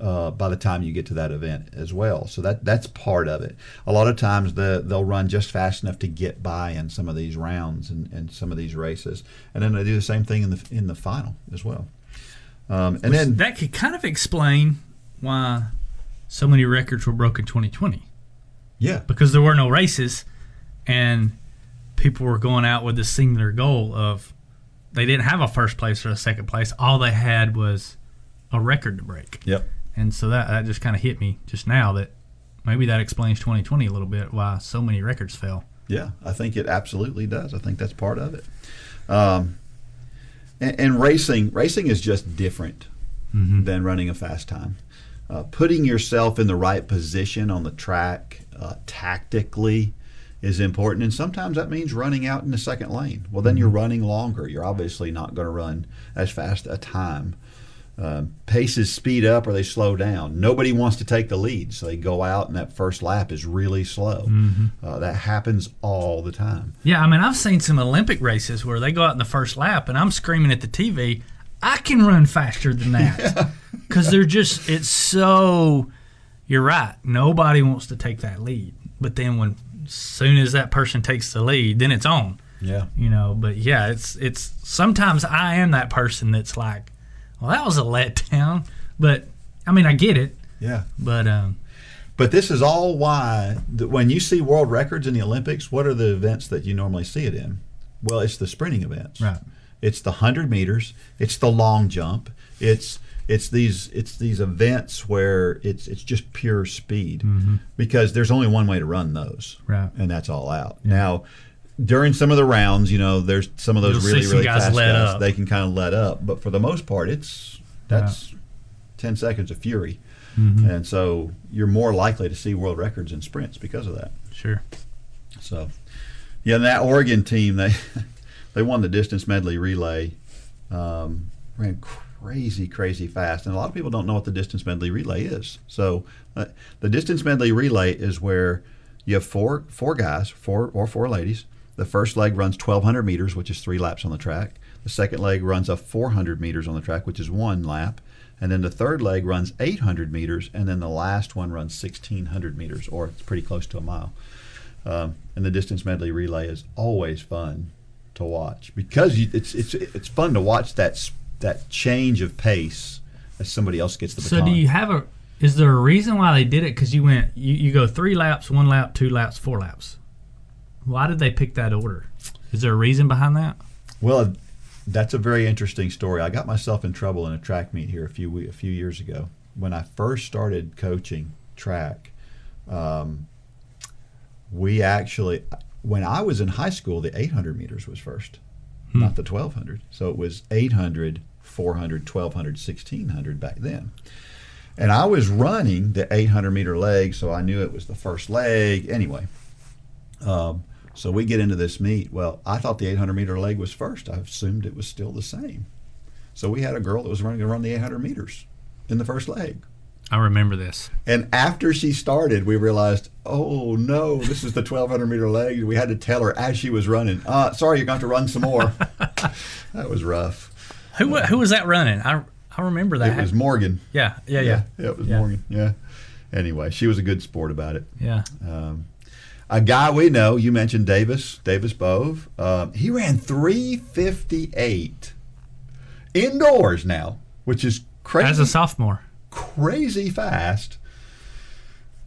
S1: uh, by the time you get to that event as well. So that that's part of it. A lot of times the they'll run just fast enough to get by in some of these rounds and, and some of these races, and then they do the same thing in the in the final as well. Um, and then
S2: that could kind of explain why so many records were broken 2020
S1: yeah,
S2: because there were no races and people were going out with the singular goal of they didn't have a first place or a second place. All they had was a record to break.
S1: yep,
S2: And so that, that just kind of hit me just now that maybe that explains 2020 a little bit why so many records fell.
S1: yeah. I think it absolutely does. I think that's part of it. Um, and, and racing racing is just different than running a fast time. Uh, putting yourself in the right position on the track uh, tactically is important, and sometimes that means running out in the second lane. Well, then you're running longer. You're obviously not going to run as fast a time. Uh, paces speed up or they slow down. Nobody wants to take the lead, so they go out, and that first lap is really slow. Uh, that happens all the time.
S2: Yeah, I mean, I've seen some Olympic races where they go out in the first lap and I'm screaming at the TV, I can run faster than that. Because they're just, it's so, you're right. Nobody wants to take that lead. But then when, soon as that person takes the lead, then it's on.
S1: Yeah.
S2: you know but yeah it's it's sometimes i am that person that's like well that was a letdown but i mean i get it
S1: Yeah.
S2: but um
S1: But this is all why when you see world records in the Olympics, what are the events that you normally see it in? Well, it's the sprinting events.
S2: Right.
S1: It's the hundred meters. It's the long jump. It's it's these it's these events where it's it's just pure speed because there's only one way to run those.
S2: Mm-hmm. Right.
S1: And that's all out. Now. During some of the rounds, you know, there's some of those
S2: You'll
S1: really, really
S2: guys
S1: fast
S2: let
S1: guys.
S2: up.
S1: They can kind of let up, but for the most part, it's that's ten seconds of fury,
S2: Mm-hmm.
S1: and so you're more likely to see world records in sprints because of that.
S2: sure
S1: So, yeah, and that Oregon team they they won the distance medley relay, um, ran crazy, crazy fast, and a lot of people don't know what the distance medley relay is. So, uh, the distance medley relay is where you have four four guys, four or four ladies. The first leg runs 1,200 meters, which is three laps on the track. The second leg runs a 400 meters on the track, which is one lap. and then the third leg runs 800 meters, and then the last one runs 1600 meters, or it's pretty close to a mile. Um, and the distance medley relay is always fun to watch because you, it's it's it's fun to watch that that change of pace as somebody else gets the
S2: So
S1: baton.
S2: do you have a? Is there a reason why they did it? Because you went, you, you go three laps, one lap, two laps, four laps. Why did they pick that order? Is there a reason behind that?
S1: Well, that's a very interesting story. I got myself in trouble in a track meet here a few a few years ago when I first started coaching track. Um, we actually, when I was in high school, the 800 meters was first, not the 1200. So it was 800, 400, 1200, 1600 back then. And I was running the 800 meter leg, so I knew it was the first leg. Anyway, um, so we get into this meet. Well, I thought the 800 meter leg was first. I assumed it was still the same. So we had a girl that was running to run the 800 meters in the first leg.
S2: I remember this.
S1: And after she started, we realized, oh no, this is the 1200 meter leg. We had to tell her as she was running, uh, sorry, you're going to have to run some more. that was rough.
S2: Who who was that running? I I remember that.
S1: It was Morgan.
S2: yeah, yeah, yeah,
S1: Yeah, it was
S2: Yeah.
S1: Morgan. Yeah. Anyway, she was a good sport about it.
S2: yeah.
S1: Um, a guy we know, you mentioned Davis, Davis Bove. Um, he ran 358 indoors now, which is crazy,
S2: As a sophomore.
S1: crazy fast.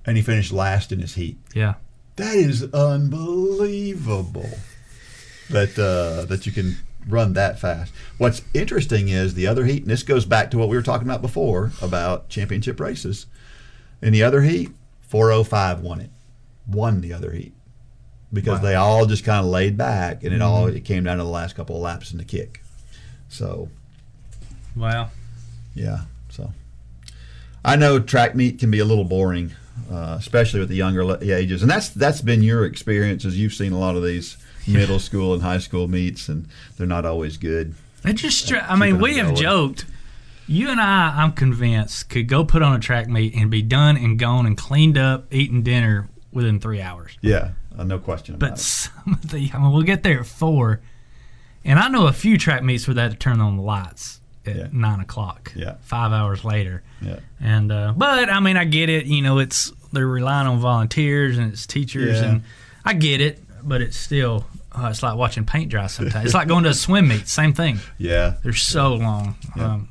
S1: And he finished last in his heat.
S2: Yeah.
S1: That is unbelievable that uh, that you can run that fast. What's interesting is the other heat, and this goes back to what we were talking about before about championship races. In the other heat, 405 won it, won the other heat because
S2: Wow.
S1: they all just kind of laid back, and it all it came down to the last couple of laps in the kick. So
S2: Wow.
S1: yeah, so I know track meet can be a little boring, uh, especially with the younger ages, and that's that's been your experience as you've seen a lot of these middle school and high school meets, and they're not always good.
S2: It just, I mean, we have
S1: going.
S2: joked. You and I, I'm convinced, could go put on a track meet and be done and gone and cleaned up, eating dinner within three hours.
S1: Yeah, uh, no question about it.
S2: But
S1: it.
S2: some of the, I mean, we'll get there at four, and I know a few track meets where they had to turn on the lights at
S1: Yeah.
S2: nine o'clock.
S1: Yeah.
S2: five hours later.
S1: Yeah,
S2: And uh, but I mean, I get it. You know, it's they're relying on volunteers and it's teachers,
S1: Yeah.
S2: and I get it. But it's still, uh, it's like watching paint dry. Sometimes it's like going to a swim meet. Same thing.
S1: yeah.
S2: They're so long.
S1: Yeah.
S2: Um,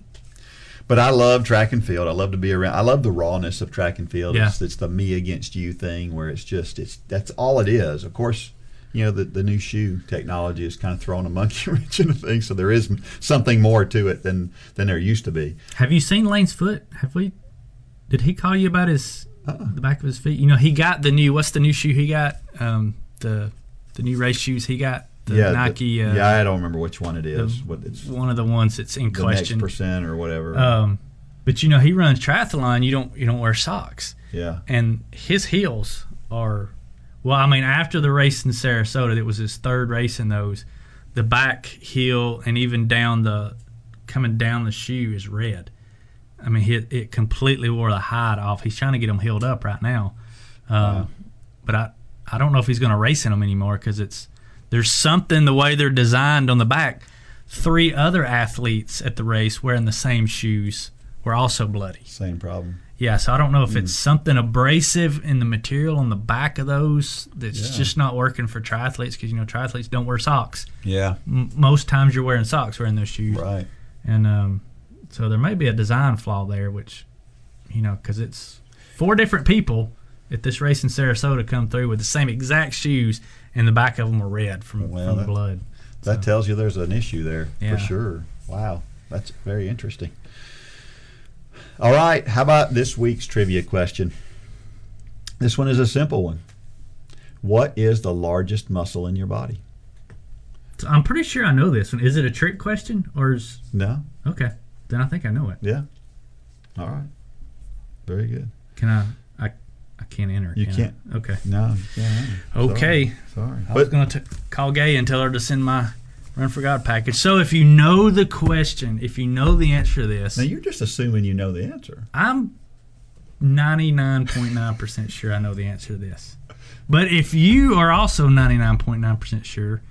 S1: But I love track and field. I love to be around. I love the rawness of track and field.
S2: Yeah.
S1: It's, it's the me against you thing where it's just it's that's all it is. Of course, you know the the new shoe technology is kind of throwing a monkey wrench into things. So there is something more to it than than there used to be.
S2: have you seen Lane's foot? Have we? Did he call you about his
S1: Uh-uh.
S2: the back of his feet? You know, he got the new. What's the new shoe he got? Um, the the new race shoes he got. The
S1: yeah, the-
S2: uh,
S1: yeah, I don't remember which one it is.
S2: the-
S1: what it's
S2: one of the ones that's in question.
S1: percent or whatever.
S2: Um, but you know, he runs triathlon. You don't you don't wear socks.
S1: yeah,
S2: and his heels are well i mean after the race in sarasota it was his third race in those the back heel and even down the coming down the shoe is red i mean it, it completely wore the hide off he's trying to get them healed up right now uh, but i i don't know if he's going to race in them anymore because it's there's something the way they're designed on the back three other athletes at the race wearing the same shoes were also bloody
S1: same problem.
S2: yeah, so I don't know if it's something abrasive in the material on the back of those that's
S1: Yeah.
S2: just not working for triathletes because you know triathletes don't wear socks.
S1: Yeah,
S2: M- most times you're wearing socks wearing those shoes,
S1: right.
S2: and um, so there may be a design flaw there, which you know because it's four different people at this race in Sarasota come through with the same exact shoes, and the back of them are red from,
S1: Well,
S2: from
S1: that-
S2: blood.
S1: That
S2: So-
S1: tells you there's an issue there
S2: Yeah.
S1: for sure. Wow, that's very interesting. All right, how about this week's trivia question? This one is a simple one. What is the largest muscle in your body?
S2: I'm pretty sure I know this one. Is it a trick question or is
S1: No?
S2: okay? Then I think I know it.
S1: Yeah. All right. Very good.
S2: Can I? I can't enter.
S1: You
S2: can I?
S1: can't.
S2: Okay.
S1: No. can't.
S2: Okay.
S1: Sorry. Sorry.
S2: I was going to call Gay and tell her to send my Run for God package. So if you know the question, if you know the answer to this,
S1: now you're just assuming you know the answer.
S2: I'm 99.9% sure I know the answer to this. But if you are also 99.9% sure,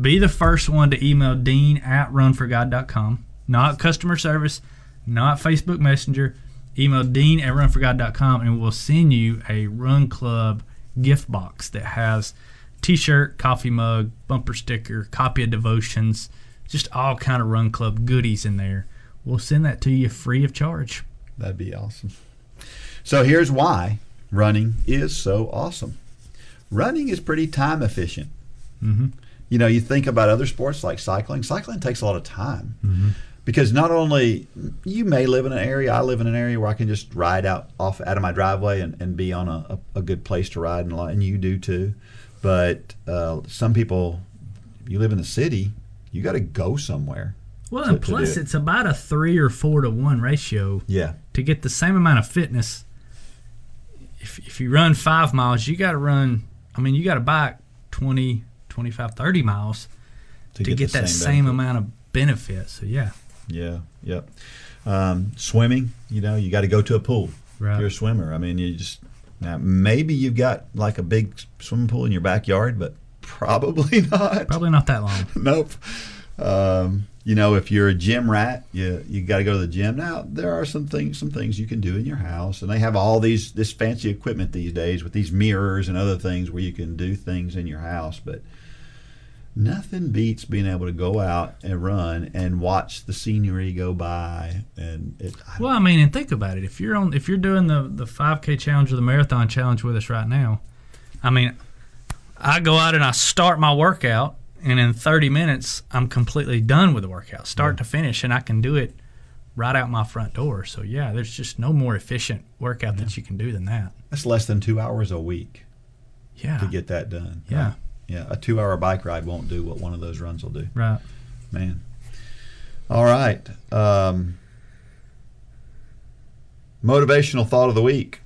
S2: be the first one to email dean at runforgod.com. Not customer service, not Facebook Messenger. Email dean at runforgod.com and we'll send you a Run Club gift box that has t-shirt, coffee mug, bumper sticker, copy of devotions, just all kind of Run Club goodies in there. We'll send that to you free of charge.
S1: That'd be awesome. So here's why running is so awesome. Running is pretty time efficient.
S2: Mm-hmm.
S1: You know, you think about other sports like cycling. Cycling takes a lot of time
S2: Mm-hmm.
S1: Because not only you may live in an area, I live in an area where I can just ride out off out of my driveway and, and be on a, a, good place to ride, and, and you do too. But uh, some people, you live in the city, you got to go somewhere.
S2: Well,
S1: to-
S2: and plus
S1: it.
S2: it's about a three or four to one ratio
S1: Yeah,
S2: to get the same amount of fitness. If, if you run five miles, you got to run, I mean, you got to bike 20, 25, 30 miles to, get,
S1: the
S2: that same,
S1: benefit.
S2: amount of benefit. So, yeah.
S1: Yeah, yep. Um, swimming, you know, you got to go to a pool.
S2: Right.
S1: If you're a swimmer. I mean, you just now maybe you've got like a big swimming pool in your backyard, but probably not.
S2: Probably not that long.
S1: nope. Um, you know, if you're a gym rat, you you got to go to the gym. Now there are some things some things you can do in your house, and they have all these this fancy equipment these days with these mirrors and other things where you can do things in your house. But nothing beats being able to go out and run and watch the scenery go by. And it, I
S2: Well, I mean, and think about it. If you're on, if you're doing the the 5K challenge or the marathon challenge with us right now, I mean, I go out and I start my workout, and in 30 minutes, I'm completely done with the workout, start to finish, and I can do it right out my front door. So yeah, there's just no more efficient workout that you can do than that.
S1: that's less than two hours a week
S2: Yeah.
S1: to get that done.
S2: Yeah.
S1: right? Yeah. A two hour bike ride won't do what one of those runs will do.
S2: Right.
S1: Man. All right. Um, motivational thought of the week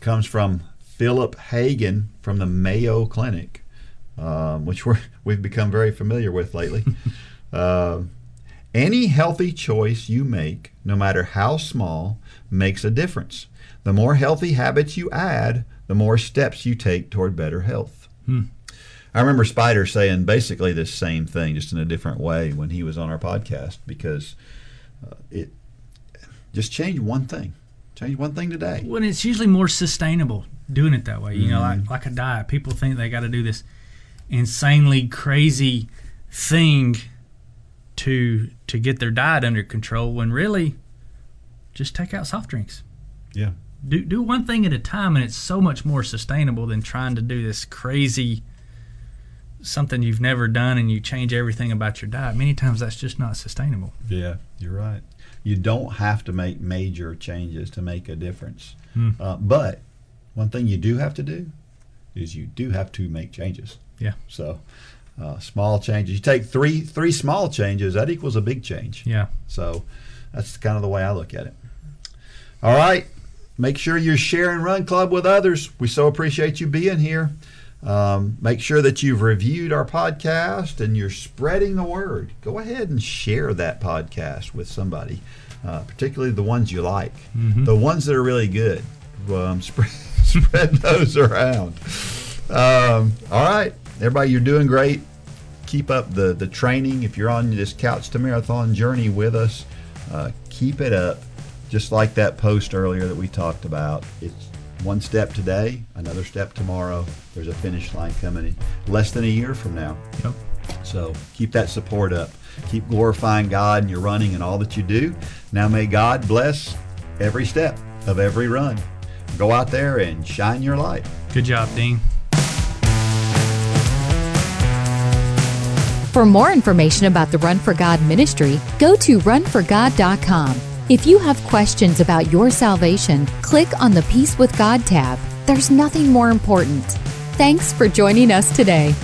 S1: comes from Philip Hagen from the Mayo Clinic, um, which we're, we've become very familiar with lately. uh, any healthy choice you make, no matter how small, makes a difference. The more healthy habits you add, the more steps you take toward better health. I remember Spider saying basically this same thing, just in a different way, when he was on our podcast. Because uh, it just change one thing, change one thing today.
S2: When it's usually more sustainable doing it that way. You know, like like a diet. People think they got to do this insanely crazy thing to to get their diet under control. When really, just take out soft drinks.
S1: Yeah,
S2: Do do one thing at a time, and it's so much more sustainable than trying to do this crazy something you've never done and you change everything about your diet. Many times that's just not sustainable.
S1: yeah, you're right. You don't have to make major changes to make a difference.
S2: Hmm.
S1: Uh, but one thing you do have to do is you do have to make changes.
S2: Yeah.
S1: So uh, small changes. You take three three small changes, that equals a big change.
S2: Yeah.
S1: So that's kind of the way I look at it. All right. Make sure you're sharing Run Club with others. We so appreciate you being here. Um, make sure that you've reviewed our podcast and you're spreading the word. Go ahead and share that podcast with somebody, uh, particularly the ones you like, the ones that are really good. Um, spread, spread those around. Um, all right, everybody, you're doing great. Keep up the the training. If you're on this couch to marathon journey with us, uh, keep it up. Just like that post earlier that we talked about. It's one step today, another step tomorrow. There's a finish line coming in less than a year from now.
S2: Yep.
S1: So keep that support up. Keep glorifying God in your running and all that you do. Now may God bless every step of every run. Go out there and shine your light.
S2: Good job, Dean.
S6: For more information about the Run for God ministry, go to runforgod.com. If you have questions about your salvation, click on the Peace with God tab. There's nothing more important. Thanks for joining us today.